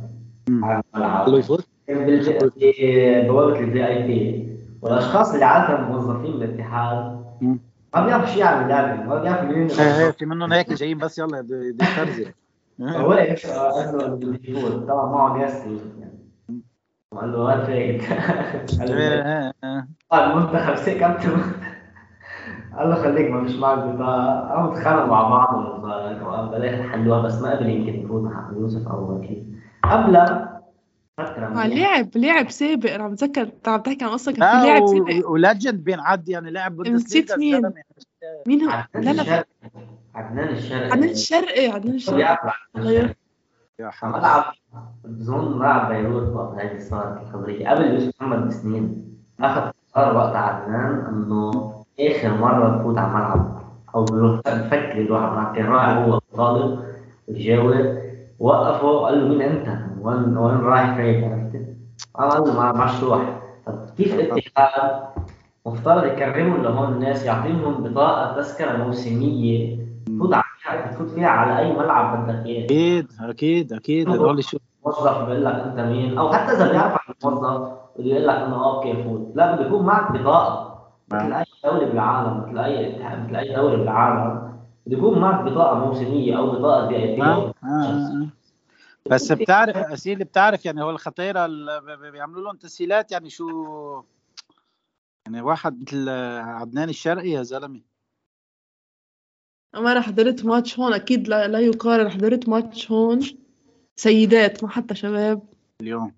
على الملعب. قال له يفوت كان بال V- ببوابة ال VIP والأشخاص اللي عادة موظفين بالاتحاد. ما بيعرفوا شيء عن اللعبة ما بيعرفوا مين إيه إيه في منهم هيك جايين بس يلا دي فرزه هو له بده يفوت طبعا معه ناس يعني قال له وين فايت؟ قال له إيه آه، المنتخب سي كابتن. قال له خليك ما مش معك بطاقة قاموا اتخانقوا مع بعض وقام بالاخر حلوها بس ما قبل يمكن يفوت مع يوسف أو أكيد. قبلها فترة منيحة. لاعب لاعب سابق. أنا عم بتذكر أنت عم تحكي عن قصة كان في لاعب و- سابق وليجند بينعد يعني لاعب نسيت مين؟ مين هو؟ عدنان لا لا. الشرقي. عدنان الشرقي. عدنان الشرقي عدنان الشرقي. يا حرام. ملعب بظن ملعب بيروت وقت هذه صارت الخبرية قبل يوسف محمد بسنين أخذ قرار وقت عدنان إنه آخر مرة تفوت على الملعب. أو بيروح بفكر يروح على الملعب. كان رايح هو طالب يجاوب وقفه قال له مين أنت؟ وين وين رايح فين؟ عرفت؟ قال ما معش روح طب كيف الاتحاد مفترض يكرموا لهون الناس يعطيهم بطاقة تذكرة موسمية. تفوت على تفوت فيها على أي ملعب بدك إياه أكيد أكيد أكيد. هذول شو موظف بيقول لك أنت مين؟ أو حتى إذا بيعرف عن الموظف بده يقول لك إنه okay فوت. لا بده يكون معك بطاقه مثل أي دولة بالعالم مثل اي مثل أي دولة بالعالم بده يكون معك بطاقه موسمية أو بطاقه اي آه، آه، آه. بس بتعرف اسيل بتعرف يعني هو الخطيرة اللي بيعملوا لهم تسهيلات يعني شو يعني واحد مثل عدنان الشرقي يا زلمة. أما أنا حضرت ماتش هون أكيد لا, لا يقارن. حضرت ماتش هون سيدات ما حتى شباب. اليوم.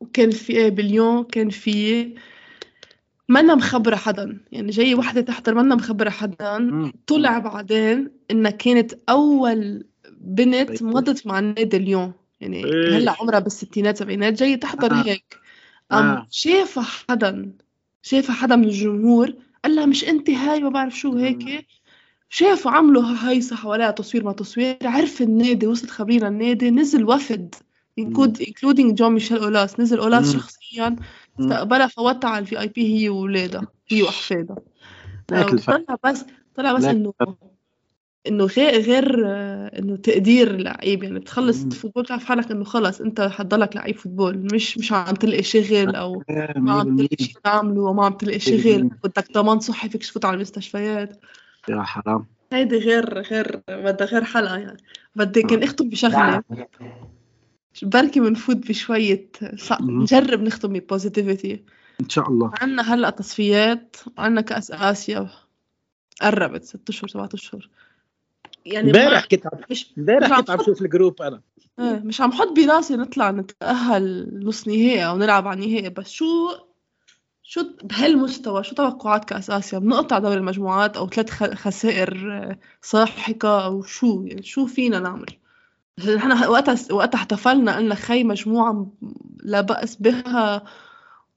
وكان في إيه بليون كان في منا مخبرة حدا. يعني جاي وحدة تحضر منا مخبرة حدا. مم. طلع بعدين إنها كانت أول بنت. مضت مع النادي اليوم. يعني إيه. هلأ عمرها بالستينات سبعينات جاي تحضر آه. هيك. آه. شافها حدا. شافها حدا من الجمهور. قال لها مش انت هاي ما بعرف شو هيك. شافوا عملوا هيصة حواليها تصوير ما تصوير عرف النادي وصلت خبرينا النادي نزل وفد including جون ميشيل أولاس نزل أولاس مم. شخصيا استقبلها فوتها على ال VIP هي وولادها هي الفرق. طلع بس طلع بس انه إنه غير غير إنه تقدير لعيب يعني بتخلص مم. football بتعرف حالك إنه خلص أنت حتضلك لعيب football مش مش عم تلقي شغل أو ما عم تلاقي شيء تعمله وما عم تلاقي شغل بدك ضمان صحي فيك تفوت على المستشفيات. يا حرام. هيدي غير غير بدها غير حلقة يعني. بدي كان اختم بشغلة. بركي بنفوت صع- مم. نجرب نختم ب positivity إن شاء الله. عنا هلأ تصفيات وعنا كأس آسيا. قربت ست أشهر سبعة أشهر. يعني امبارح كنت عم مش امبارح كنت عم شوف الجروب أنا. إيه، مش عم حط براسي نطلع نتأهل نص نهائي أو نلعب على النهائي. بس شو شو بهالمستوى شو توقعات كأس آسيا بنقطع دوري المجموعات أو ثلاث خسائر آه، ساحقة أو شو؟ يعني شو فينا نعمل؟ نحن وقتها وقتها احتفلنا قلنا خي مجموعة م- لا بأس بها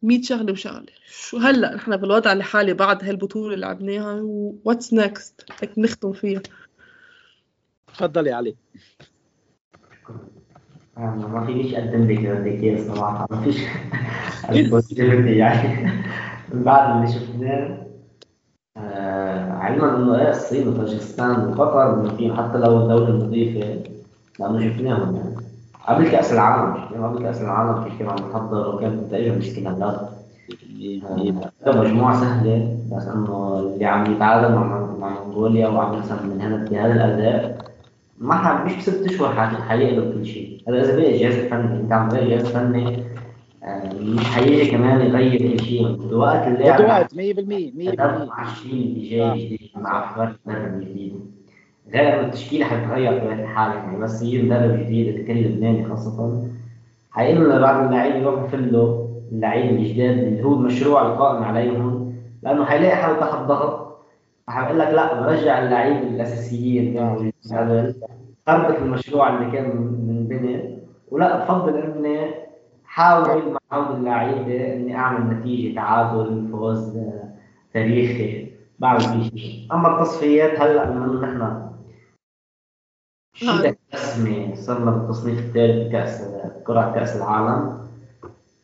مية شغلة وشغلة شو هلأ نحن بالوضع الحالي بعد هالبطولة اللي لعبناها what's next هيك نختم فيها. تفضلي علي. أنا ما فينيش اقدم لك ذكية صراحة ما فيش ال positivity يعني من بعد اللي شفناه آه، علما إنه إيه الصين وطاجكستان وقطر منفين حتى لو الدولة المضيفة لأنه شفناهم يعني. قبل كأس العالم شفناهم. قبل كأس العالم كيف كانوا عم يحضروا وكانت نتائجهم مش كده. هلا آه، مجموعة سهلة بس إنه اللي عم يتعادل مع مع منغوليا وعم يكسب من هنا بهذا الأداء ما مش بست أشهر ح- حيقلب كل شيء. هذا بقى الجهاز الفني انت عم تغير جهاز فني آه، مش حيجي كمان يغير كل شيء. بوقت اللاعب بده وقت 100% 100% مع الشيء اللي جاي جديد مع افكار مدرب جديد. غير التشكيلة حتتغير بطبيعه الحال يعني. بس يجي مدرب جديد كل لبناني خاصة حيقول لبعض اللاعبين يروحوا يفلوا اللعيبه الجداد اللي هو المشروع القائم عليهم لأنه حيلاقي حالة تحت ضغط. حيقول لك لا برجع اللعيبه الأساسيين. كانوا خربط المشروع اللي كان من بني ولا بفضل إني حاول مع هول اللعيبه إني أعمل نتيجة تعادل فوز تاريخي بعمل فيه شيء. أما التصفيات هلأ بما انه نحن شبه رسمي صرنا بالتصنيف الثالث بكاس كرة كأس العالم.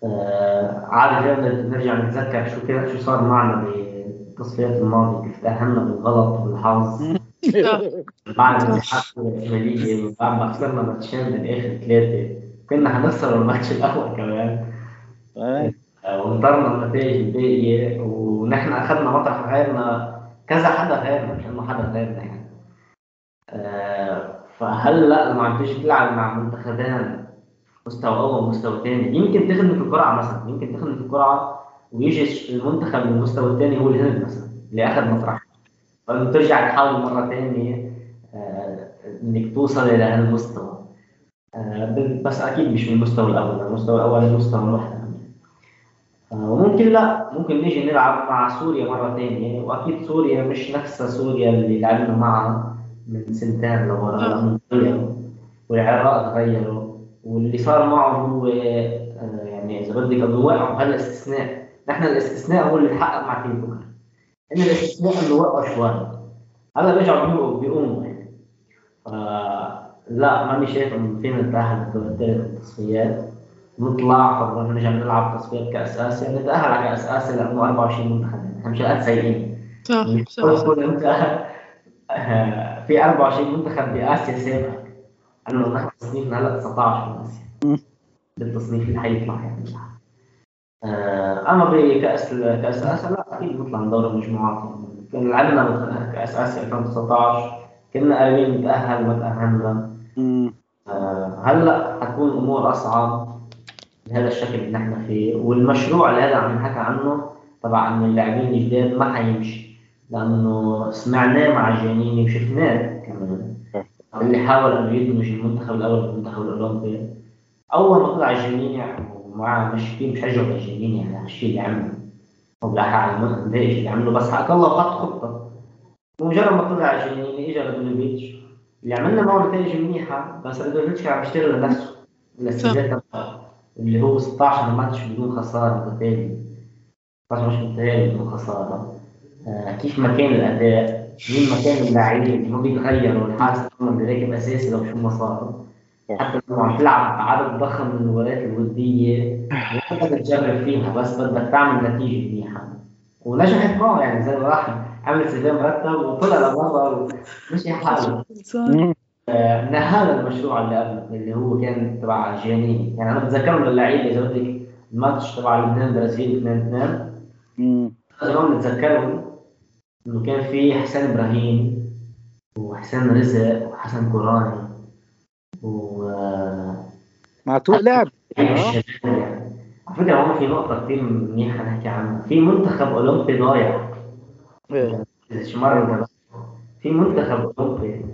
آه فينا نرجع نتذكر شو كان شو صار معنا بالتصفيات الماضية كيف تأهلنا بالغلط وبالحظ بعد الاتحاد الشمالية بعد ما خسرنا ماتشين من آخر ثلاثة. كنا حنخسر الماتش الأول كمان. آه، وانطرنا النتائج الباقية ونحن أخذنا مطرح غيرنا كذا حدا غيرنا مش إنه حدا غيرنا يعني. آه، فهلا لما عم تيجي تلعب مع منتخبين مستوى أول ومستوى ثاني يمكن تخدم في القرعة مثلا يمكن تخدم في القرعة ويجي المنتخب من المستوى الثاني هو الهند مثلا اللي أخذ مطرح. فلما ترجع تحاول مره ثانية آه، إنك توصل إلى هالمستوى. آه، بس أكيد مش من المستوى الأول المستوى الأول المستوى المحترم آه، وممكن لا ممكن نيجي نلعب مع سوريا مرة ثانية وأكيد سوريا مش نفس سوريا اللي لعبنا معها من سنتين لورا والعراق تغيروا واللي صار معهم هو يعني إذا بدك أنه وقعوا هلا استثناء نحن الاستثناء هو اللي تحقق مع كل بكرة إن الاستثناء إنه وقعوا شوي هلا رجعوا بيقوموا بيقوموا يعني لا ماني شايف إنه فينا نتأهل بالدور الثالث بالتصفيات نطلع قبل نرجع نلعب تصفيات كاس اسيا نتأهل على كاس اسيا لأنه 24 منتخب. إحنا مش قد سيئين صح صح. آه، في 24 منتخب بآسيا سابقك انه نحن تصنيفنا هلأ 19 من آسيا. بالتصنيف اللي حيطلع يعني. آه، أما بكاس كأس آسيا لا أكيد بنطلع من دوري المجموعات يعني كان لعبنا كأس آسيا 2019 كنا قريبين نتأهل ما تاهلنا. آه، هلأ حتكون الأمور أصعب بهذا الشكل اللي نحن فيه. والمشروع اللي هذا عم نحكى عنه تبع انه اللاعبين الجداد ما حيمشي لأنه سمعناه مع جانيني وشفناه كمان. اللي حاول إنه يدمج المنتخب الأول بالمنتخب الأولمبي. أول ما طلع جانيني ومع مش في مشجع لجانيني على هالشيء اللي عمله وبالاحرى على النتائج اللي عمله بس حق الله وحط خطة. بمجرد ما طلع جانيني اجى ريدوليفيتش اللي عملنا معه نتائج منيحه بس ريدوليفيتش كان عم يشتغل لنفسه. اللي هو 16 ماتش بدون خسارة متتالي 16 ماتش متتالي بدون خسارة. آه كيف ما كان الأداء؟ مين ما كان اللاعبين؟ اللي ما بيتغيروا. الحارس كمان راكب أساسي لو شو ما صار. حتى لو عم تلعب عدد ضخم من المباريات الوديه ما بدك تجرب فيها بس بدك تعمل نتيجة منيحه ونجحت معه يعني زي ما راح عمل سيفين مرتب وطلع لبرا ومشي حاله. آه، نهال المشروع اللي قبل اللي هو كان تبع جيانيني يعني أنا بتذكر من اللعيبه إذا بدك الماتش تبع لبنان برازيل 2 2 مم. زمان بتذكرهم إنه كان في حسين إبراهيم وحسين رزق وحسن كوراني و معتوق لعب يعني. على فكره هون في نقطة كثير منيحة نحكي عنها في منتخب اولمبي ضايع إيه. إذا شي مرة انتبهت. في منتخب أوروبي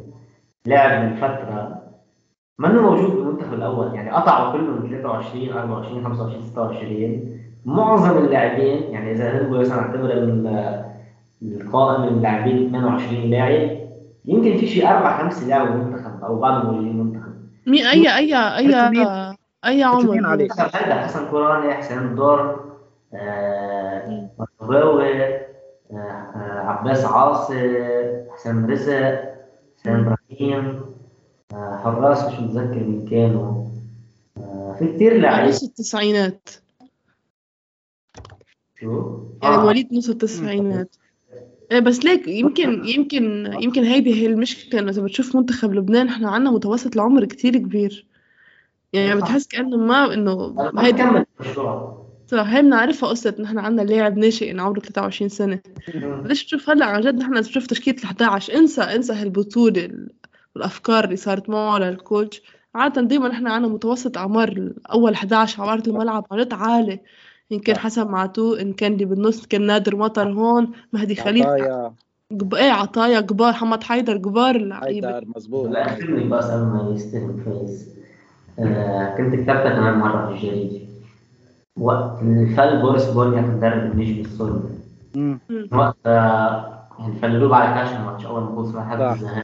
لعب من فترة منه موجود بالمنتخب الأول يعني قطعوا كله من 23 24 25 26 معظم اللاعبين يعني إذا هو مثلا اعتبر من القائم من اللاعبين 28 لاعب يمكن في شي أربع خمس لاعب بالمنتخب أو بعض موجودين بالمنتخب مين اي اي اي؟ أي عمر عليه؟ هذا حسن كوراني حسين دور مرغاوي آه، آه، عباس عاصي حسين رزق حسين إبراهيم آه، حراس مش متذكر مين كانوا. في كثير لعيبه نص التسعينات. شو؟ يعني مواليد نص التسعينات. إيه بس ليك يمكن يمكن يمكن هيدي هي المشكلة انه إذا بتشوف منتخب لبنان إحنا عنا متوسط العمر كتير كبير. يعني صح. بتحس كأنه ما إنه ما هيدي هي بنعرفها قصة نحن عنا لاعب ناشئ عمره 23 سنة. ليش بتشوف هلأ عن جد نحن بنشوف تشكيلة ال 11 انسى انسى هالبطولة ال- والأفكار اللي صارت معه للكوتش عادة دايما نحن عنا متوسط أعمار اول 11 عمارة الملعب عن جد عالي. إن كان. حسن معتوق إن كان اللي بالنص كان نادر مطر هون مهدي خليل. عطايا. جب... إيه عطايا كبار محمد حيدر كبار اللعيبة حيدر مزبوط لا بس ما يستلم فايز. آه كنت كتبتها كمان مرة في الجريدة. وقت اللي فل بوريس بورنيا مدرب النجم السوري. وقت آه يعني فللوه بعد كاش الماتش أول ما مع حد. الذهاب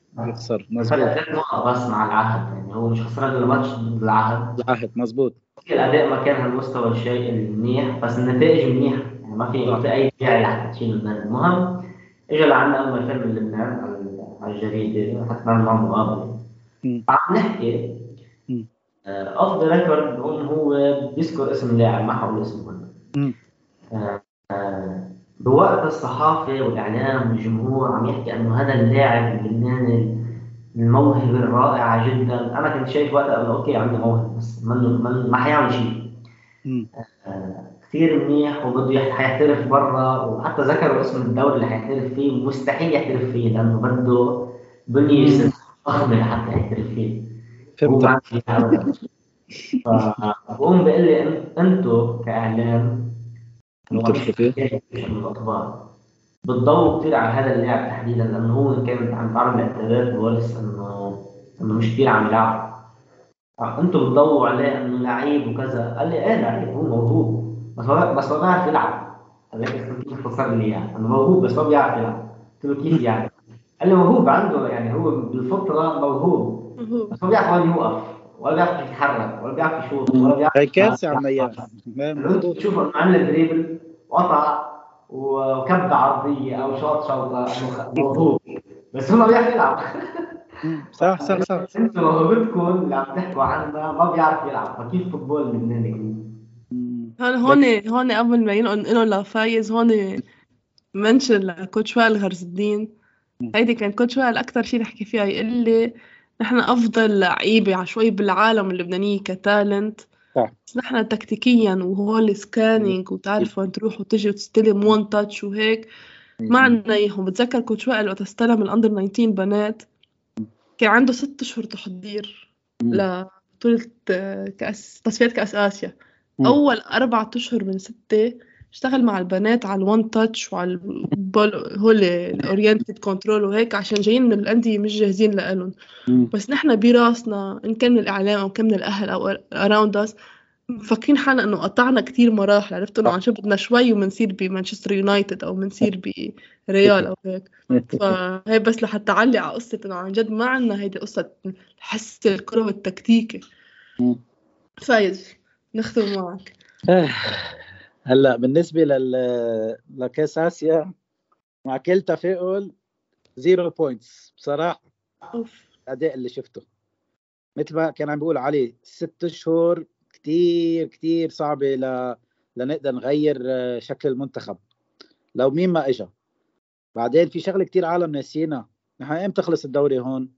مزبوط ثلاث نقط بس مع العهد يعني هو مش خسران غير ماتش ضد العهد. العهد مزبوط الأداء ما كان هالمستوى الشيء المنيح بس النتائج منيحة. يعني ما في ما في أي داعي لحتى تشيل المدرب المهم إجا لعنا قبل ما من لبنان على- على الجريدة حتى نعمل معه مقابلة مم. عم نحكي the record بقول هو بيذكر اسم اللاعب ما حقول اسمه. آه، آه، بوقت الصحافة والإعلام والجمهور عم يحكي إنه هذا اللاعب اللبناني الموهبة الرائعة جدا. أنا كنت شايف وقتها إنه okay عنده موهبة بس منه من ما حيعمل شيء. آه، كثير منيح وبده يح- حيحترف برا وحتى ذكروا اسم الدوري اللي حيحترف فيه مستحيل يحترف فيه لأنه بده بنيه ضخمه لحتى يحترف فيه. فهمت. فبقوم بقول لي أنتم كإعلام. الأخبار. بتضووا كثير على هذا اللاعب تحديدا لأنه هو كان عم تعرض لاعتراضات بوريس انه إنه مش كثير عم يلعب. أنتم بتضووا عليه إنه لعيب وكذا. قال لي إيه لعيب هو موهوب. بس بس ما بيعرف يلعب. قال لي كيف اختصر لي اياه إنه موهوب بس ما بيعرف يلعب. قلت له كيف يعني؟ قال لي موهوب عنده يعني هو بالفطرة موهوب. هو بس ما بيعرف وين يوقف ولا بيعرف كيف يتحرك ولا بيعرف يشوط ولا بيعرف هي كارثة عم اياه انت تشوف انه عمل dribble وقطع وكب عرضية أو شاط شوطه إنه موهوب بس هو ما بيعرف يلعب. صح صح صح. أنتوا موهبتكم اللي عم تحكوا عنها ما بيعرف يلعب. فكيف football يكون؟ مم. هون هون هون قبل ما ينقل لهم لفايز هون mention ل coach وائل غرز الدين هيدي كان coach وائل أكتر شي نحكي فيها يقول لي نحن أفضل لعيبة عشوائي بالعالم اللبنانية ك talent. صح. بس نحن تكتيكيا وهول scanning وتعرف وين تروح وتجي وتستلم one touch وهيك. ما عندنا إياهم. بتذكر coach وائل وقت أستلم ال under 19 بنات. كان عنده ست أشهر تحضير آه، كأس تصفيات كأس آسيا. مم. أول أربعة أشهر من ستة اشتغل مع البنات على ال one touch وعلى ال ball hold ال oriented control وهيك عشان جايين من الأندية مش جاهزين لإلهم. مم. بس نحن براسنا إن كان من الإعلام أو كان من الأهل أو around us مفكرين حالنا إنه قطعنا كتير مراحل عرفت إنه عن شو بدنا شوي ومنصير بمانشستر يونايتد أو منصير بريال أو هيك. فهي بس لحتى أعلق على قصة إنه عن جد ما عنا هيدي قصة حس الكرة والتكتيكي مم. فايز. نختم معك. آه، هلا بالنسبة لل لكاس آسيا مع كل تفاؤل zero points بصراحة أوف. الأداء اللي شفته. مثل ما كان عم بيقول علي ست أشهر كتير كتير صعبة ل... لنقدر نغير آه، شكل المنتخب. لو مين ما اجى بعدين في شغلة كتير عالم ناسينا. نحن إمتى خلص الدوري هون؟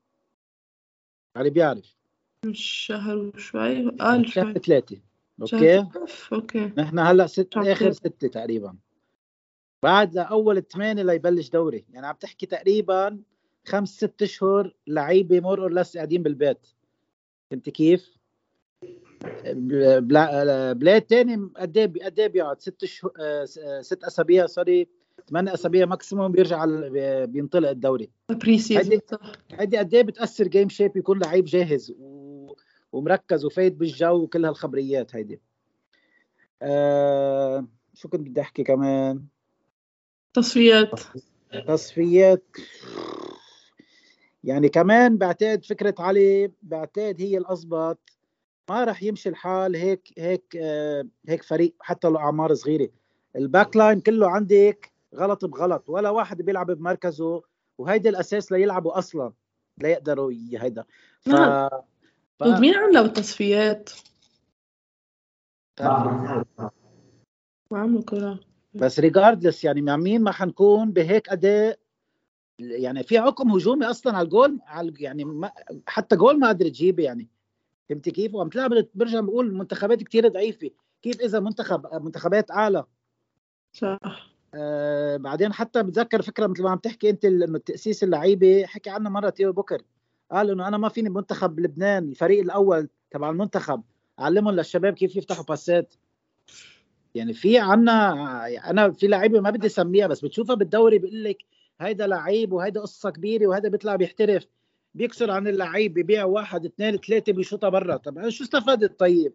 علي بيعرف. مش شهر وشوي؟ أقل شهر شوي. أوكي. أوكي. نحن هلأ ست آخر. ستة تقريبا. بعد لاول ثمانية ليبلش دوري. يعني عم تحكي تقريبا خمس ست أشهر لعيبة more or less قاعدين بالبيت. فهمت كيف؟ بلا- بلا- بلاد تاني قد إيه قد إيه بيقعد؟ ست شهور آه، ست أسابيع sorry. ثمان أسابيع maximum بيرجع بينطلق الدوري. pre-season هيدي- قد إيه بتأثر game shape يكون لعيب جاهز؟ و... ومركز وفايت بالجو وكل هالخبريات هيدي. آه... شو كنت بدي أحكي كمان؟ تصفيات. تصفيات. يعني كمان بعتقد فكرة علي بعتقد هي الأضبط ما راح يمشي الحال هيك هيك آه هيك فريق حتى لو أعمار صغيرة. ال back line كله عندك غلط بغلط. ولا واحد بيلعب بمركزه وهيدي الأساس ليلعبوا أصلا. ليقدروا هيدا. ف... ف... مين عملوا بالتصفيات؟ بعد ما عملوا كرة بس regardless يعني مع مين ما حنكون بهيك أداء يعني في عقم هجومي أصلا على الجول على يعني ما حتى جول ما قدر تجيبه يعني. فهمت كيف؟ وعم تلعب برجع بقول المنتخبات كتير ضعيفة. كيف إذا منتخب منتخبات أعلى؟ صح. آه بعدين حتى بتذكر فكرة مثل ما عم تحكي أنت إنه تاسيس اللعيبة حكي عنها مرة تيو بكر قال إنه أنا ما فيني بمنتخب لبنان الفريق الأول تبع المنتخب. اعلمهم للشباب كيف يفتحوا باسات يعني في عنا أنا في لعيبة ما بدي أسميها بس بتشوفها بالدوري بيقول لك هيدا لعيب وهيدا قصة كبيرة وهيدا بيطلع بيحترف. بيكسر عن اللعيب بيبيع واحد اثنين ثلاثة بيشوطها برا. طب شو استفدت طيب؟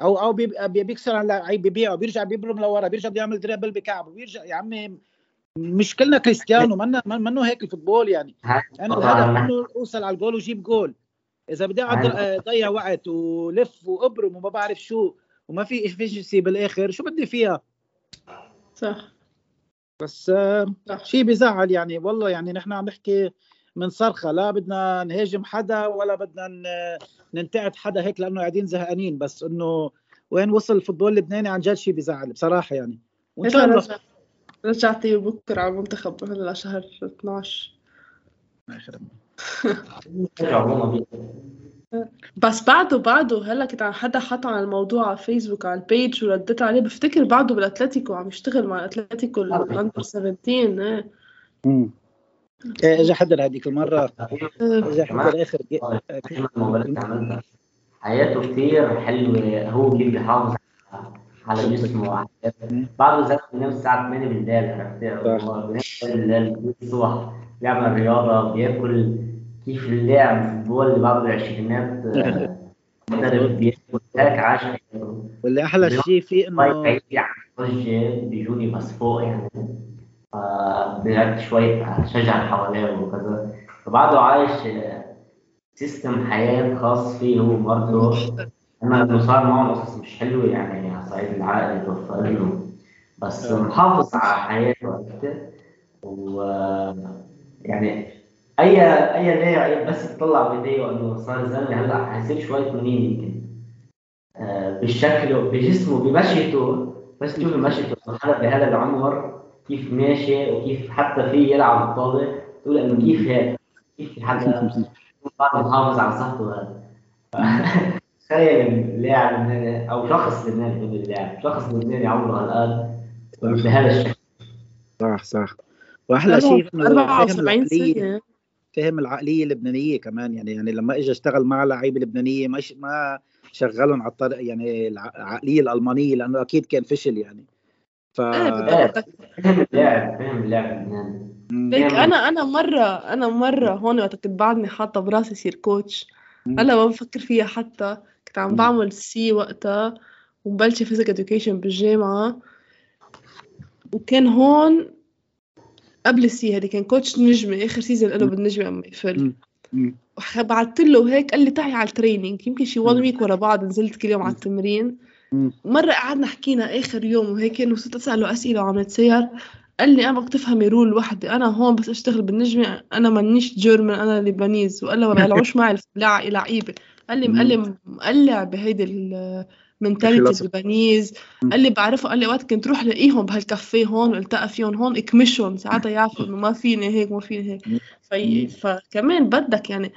أو أو بيكسر عن اللعيب بيبيعه بيرجع بيبرم لورا بيرجع بيعمل dribble بكعبه بيرجع يا عمي مش كلنا كريستيانو منا منه هيك ال football يعني. أنا الهدف منه اوصل على الجول وجيب جول. إذا بدي أقعد اضيع وقت ولف وأبرم وما بعرف شو وما في efficiency بالآخر شو بدي فيها؟ صح. بس شيء بزعل يعني والله يعني نحن عم نحكي من صرخة لا بدنا نهاجم حدا ولا بدنا ننتقد حدا هيك لأنه قاعدين زهقانين. بس إنه وين وصل ال football اللبناني عن جد شيء بزعل بصراحة يعني. وإن شاء الله رجعت بكرة على المنتخب هلا شهر 12 ما يخرب بس بعده بعده هلا كنت حدا حط على الموضوع على فيسبوك على ال page ورديت عليه بفتكر بعده بالأتلتيكو عم يشتغل مع الاتلتيكو ال under 17 إيه. إيه اجى حدا هذيك المرة. اجى حدا آخر حياته كثير حلوة هو كيف بيحافظ على جسمه بعضه زمان بينام الساعة 8 بالليل عرفت بينام بالليل الصبح بيعمل رياضة بياكل كيف اللاعب فوتبول اللي بعض العشرينات مدرب بياكل هيك عاش واللي أحلى شيء فيه إنه بيجوني بس فوق يعني. فبعدت شوي شجع اللي حواليه وكذا. فبعده عايش سيستم حياة خاص فيه هو برضه. إنه صار معه قصص مش حلوة يعني. على صعيد العائلة توفى له. بس محافظ على حياته عرفت و يعني أي أي لاعب بس تطلع فيديو انه صار زلمه هلأ حيصير شوي منين يمكن. آه بالشكل بجسمه بمشيته بس تشوف مشيته حدا بهذا العمر كيف ماشي وكيف حتى في يلعب الطابه تقول إنه كيف هيك؟ كيف في حدا محافظ على صحته هذا. تخيل لاعب لبناني أو شخص لبناني من اللاعب شخص لبناني عمره هالقد بهذا الشكل صح صح. وأحلى شيء إنه 74 سنة. فهم العقلية اللبنانية كمان. يعني يعني لما اجى اشتغل مع لعيبه لبنانية ما ما شغلهم على الطريق يعني العقلية الألمانية لأنه أكيد كان فشل يعني. ف فهم اللاعب فهم اللاعب ليك أنا أنا مره أنا مرة هون وقت كنت بعدني حاطة براسي صير coach هلا ما بفكر فيها حتى. كنت عم بعمل C وقتها ومبلشة physical education بالجامعة. وكان هون قبل ال C هذه كان coach نجمة آخر season له بالنجمة أما يفل بعثت له هيك قال لي تعي على ال training يمكن شي 1 week ورا بعض نزلت كل يوم على التمرين. مرة قعدنا حكينا آخر يوم وهيك وصرت أسأله أسئلة وعم نتسير قال لي أنا بدك تفهمي rule وحدة أنا هون بس أشتغل بالنجمة أنا مانيش German أنا Lebanese وقال له ما بيلعبوش معي لعيبة. قال لي قال لي مقلع بهيدي ال mentality ال Lebanese قال لي بعرفه قال لي وقت كنت روح لاقيهم بهالكافيه هون والتقى فيهم هون اكمشهم ساعتها يعرفوا إنه ما فيني هيك ما فيني هيك. في فكمان بدك يعني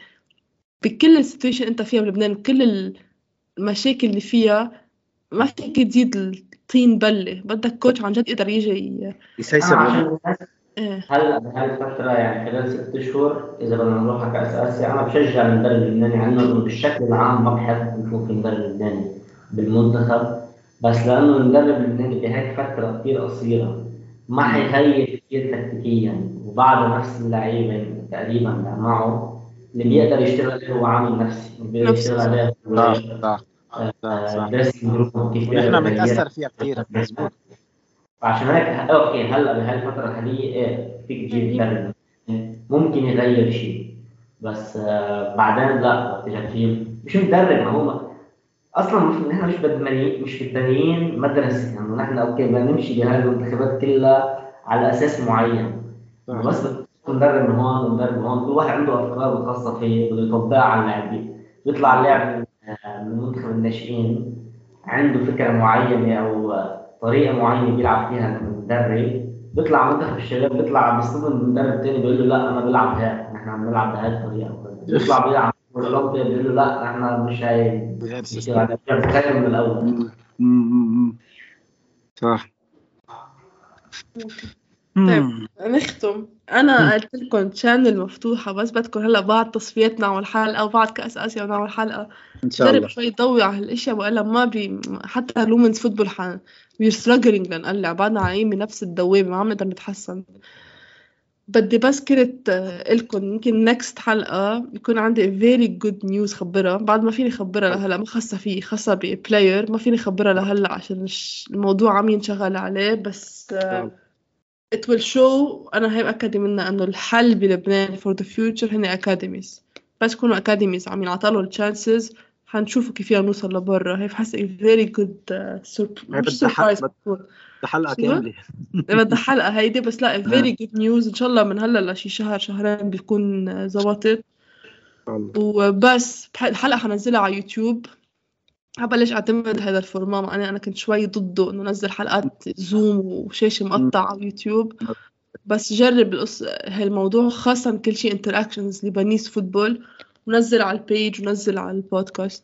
بكل ال situation انت فيها بلبنان كل المشاكل اللي فيها ما فيك تزيد الطين بلة. بدك coach عن جد يقدر يجي يسيسر. إيه. هلا بهاي الفترة يعني خلال ست اشهر إذا بدنا نروح على كأس آسيا أنا بشجع المدرب اللبناني عنه انه بالشكل العام ما بحب نشوف المدرب اللبناني بالمنتخب بس لأنه المدرب اللبناني بهيك فترة كثير قصيرة ما حيغير كثير تكتيكيا وبعد نفس اللعيبة تقريبا معه اللي بيقدر يشتغل هو عامل نفسي بيقدر يشتغل عليه صح صح نحن بنتأثر فيها كثير مضبوط فعشان هيك أوكي هلا بهاي الفترة الحالية إيه فيك تجيب مدرب ممكن يغير شيء. بس آه بعدين لا تيجي تجيب مش مدرب ما هو أصلا مش نحن مش بدمانيين مش بدمانيين مدرسة. يعني نحن أوكي بدنا نمشي بهاي المنتخبات كلها على أساس معين. بس مدرب من هون ومدرب من هون كل واحد عنده أفكار الخاصه فيه بده يطبقها على اللاعبين بيطلع اللاعب من منتخب الناشئين عنده فكرة معينة أو طريقة معينة بيلعب فيها المدرب. بيطلع منتخب الشباب بيطلع بيصطدم المدرب الثاني بيقول له لا أنا بلعب هيك نحن عم بنلعب بهي الطريقة بيطلع بيلعب الاولمبي بيقول له لا نحن مش هاي. مش من الأول. صح. مم. نختم أنا قلت لكم شانل مفتوحة بس بدكم هلأ بعد تصفيات نعمل حلقه وبعد كأس آسيا ونعمل حلقه إن شاء جرب الله. شوي ضوي على هالاشياء والا ما بي حتى لومنز فوتبول ح وير struggling لنقلع بعدنا عايمين بنفس الدوامة ما عم نقدر نتحسن. بدي بس كنت آه، لكم يمكن نكست حلقة يكون عندي very good news خبرها بعد ما فيني خبرها لهلأ ما خاصة فيه خاصة ببلاير ما فيني خبرها لهلأ عشان الموضوع عم ينشغل عليه بس آه، it will show أنا هي مأكدة منها إنه الحل بلبنان for the future هن academies. بس يكونوا academies عم ينعطالوا الشانسز حنشوفوا كيف فينا نوصل لبرا. هي بحس very good uh, بدها حق- surprise. بد- بتكون. حلقة؟ كاملة. بدها حلقة هيدي بس لا very good news. إن شاء الله من هلأ لشي شهر شهرين بيكون آه، زبطت. إن وبس الحلقة حنزلها على يوتيوب حبلش أعتمد هذا الفورما مع اني أنا كنت شوي ضده إنه نزل حلقات زوم وشاشة مقطع على يوتيوب بس جرب القص هالموضوع خاصة كل شيء انتراكشنز لبنيس فوتبول ونزل على البيج ونزل على البودكاست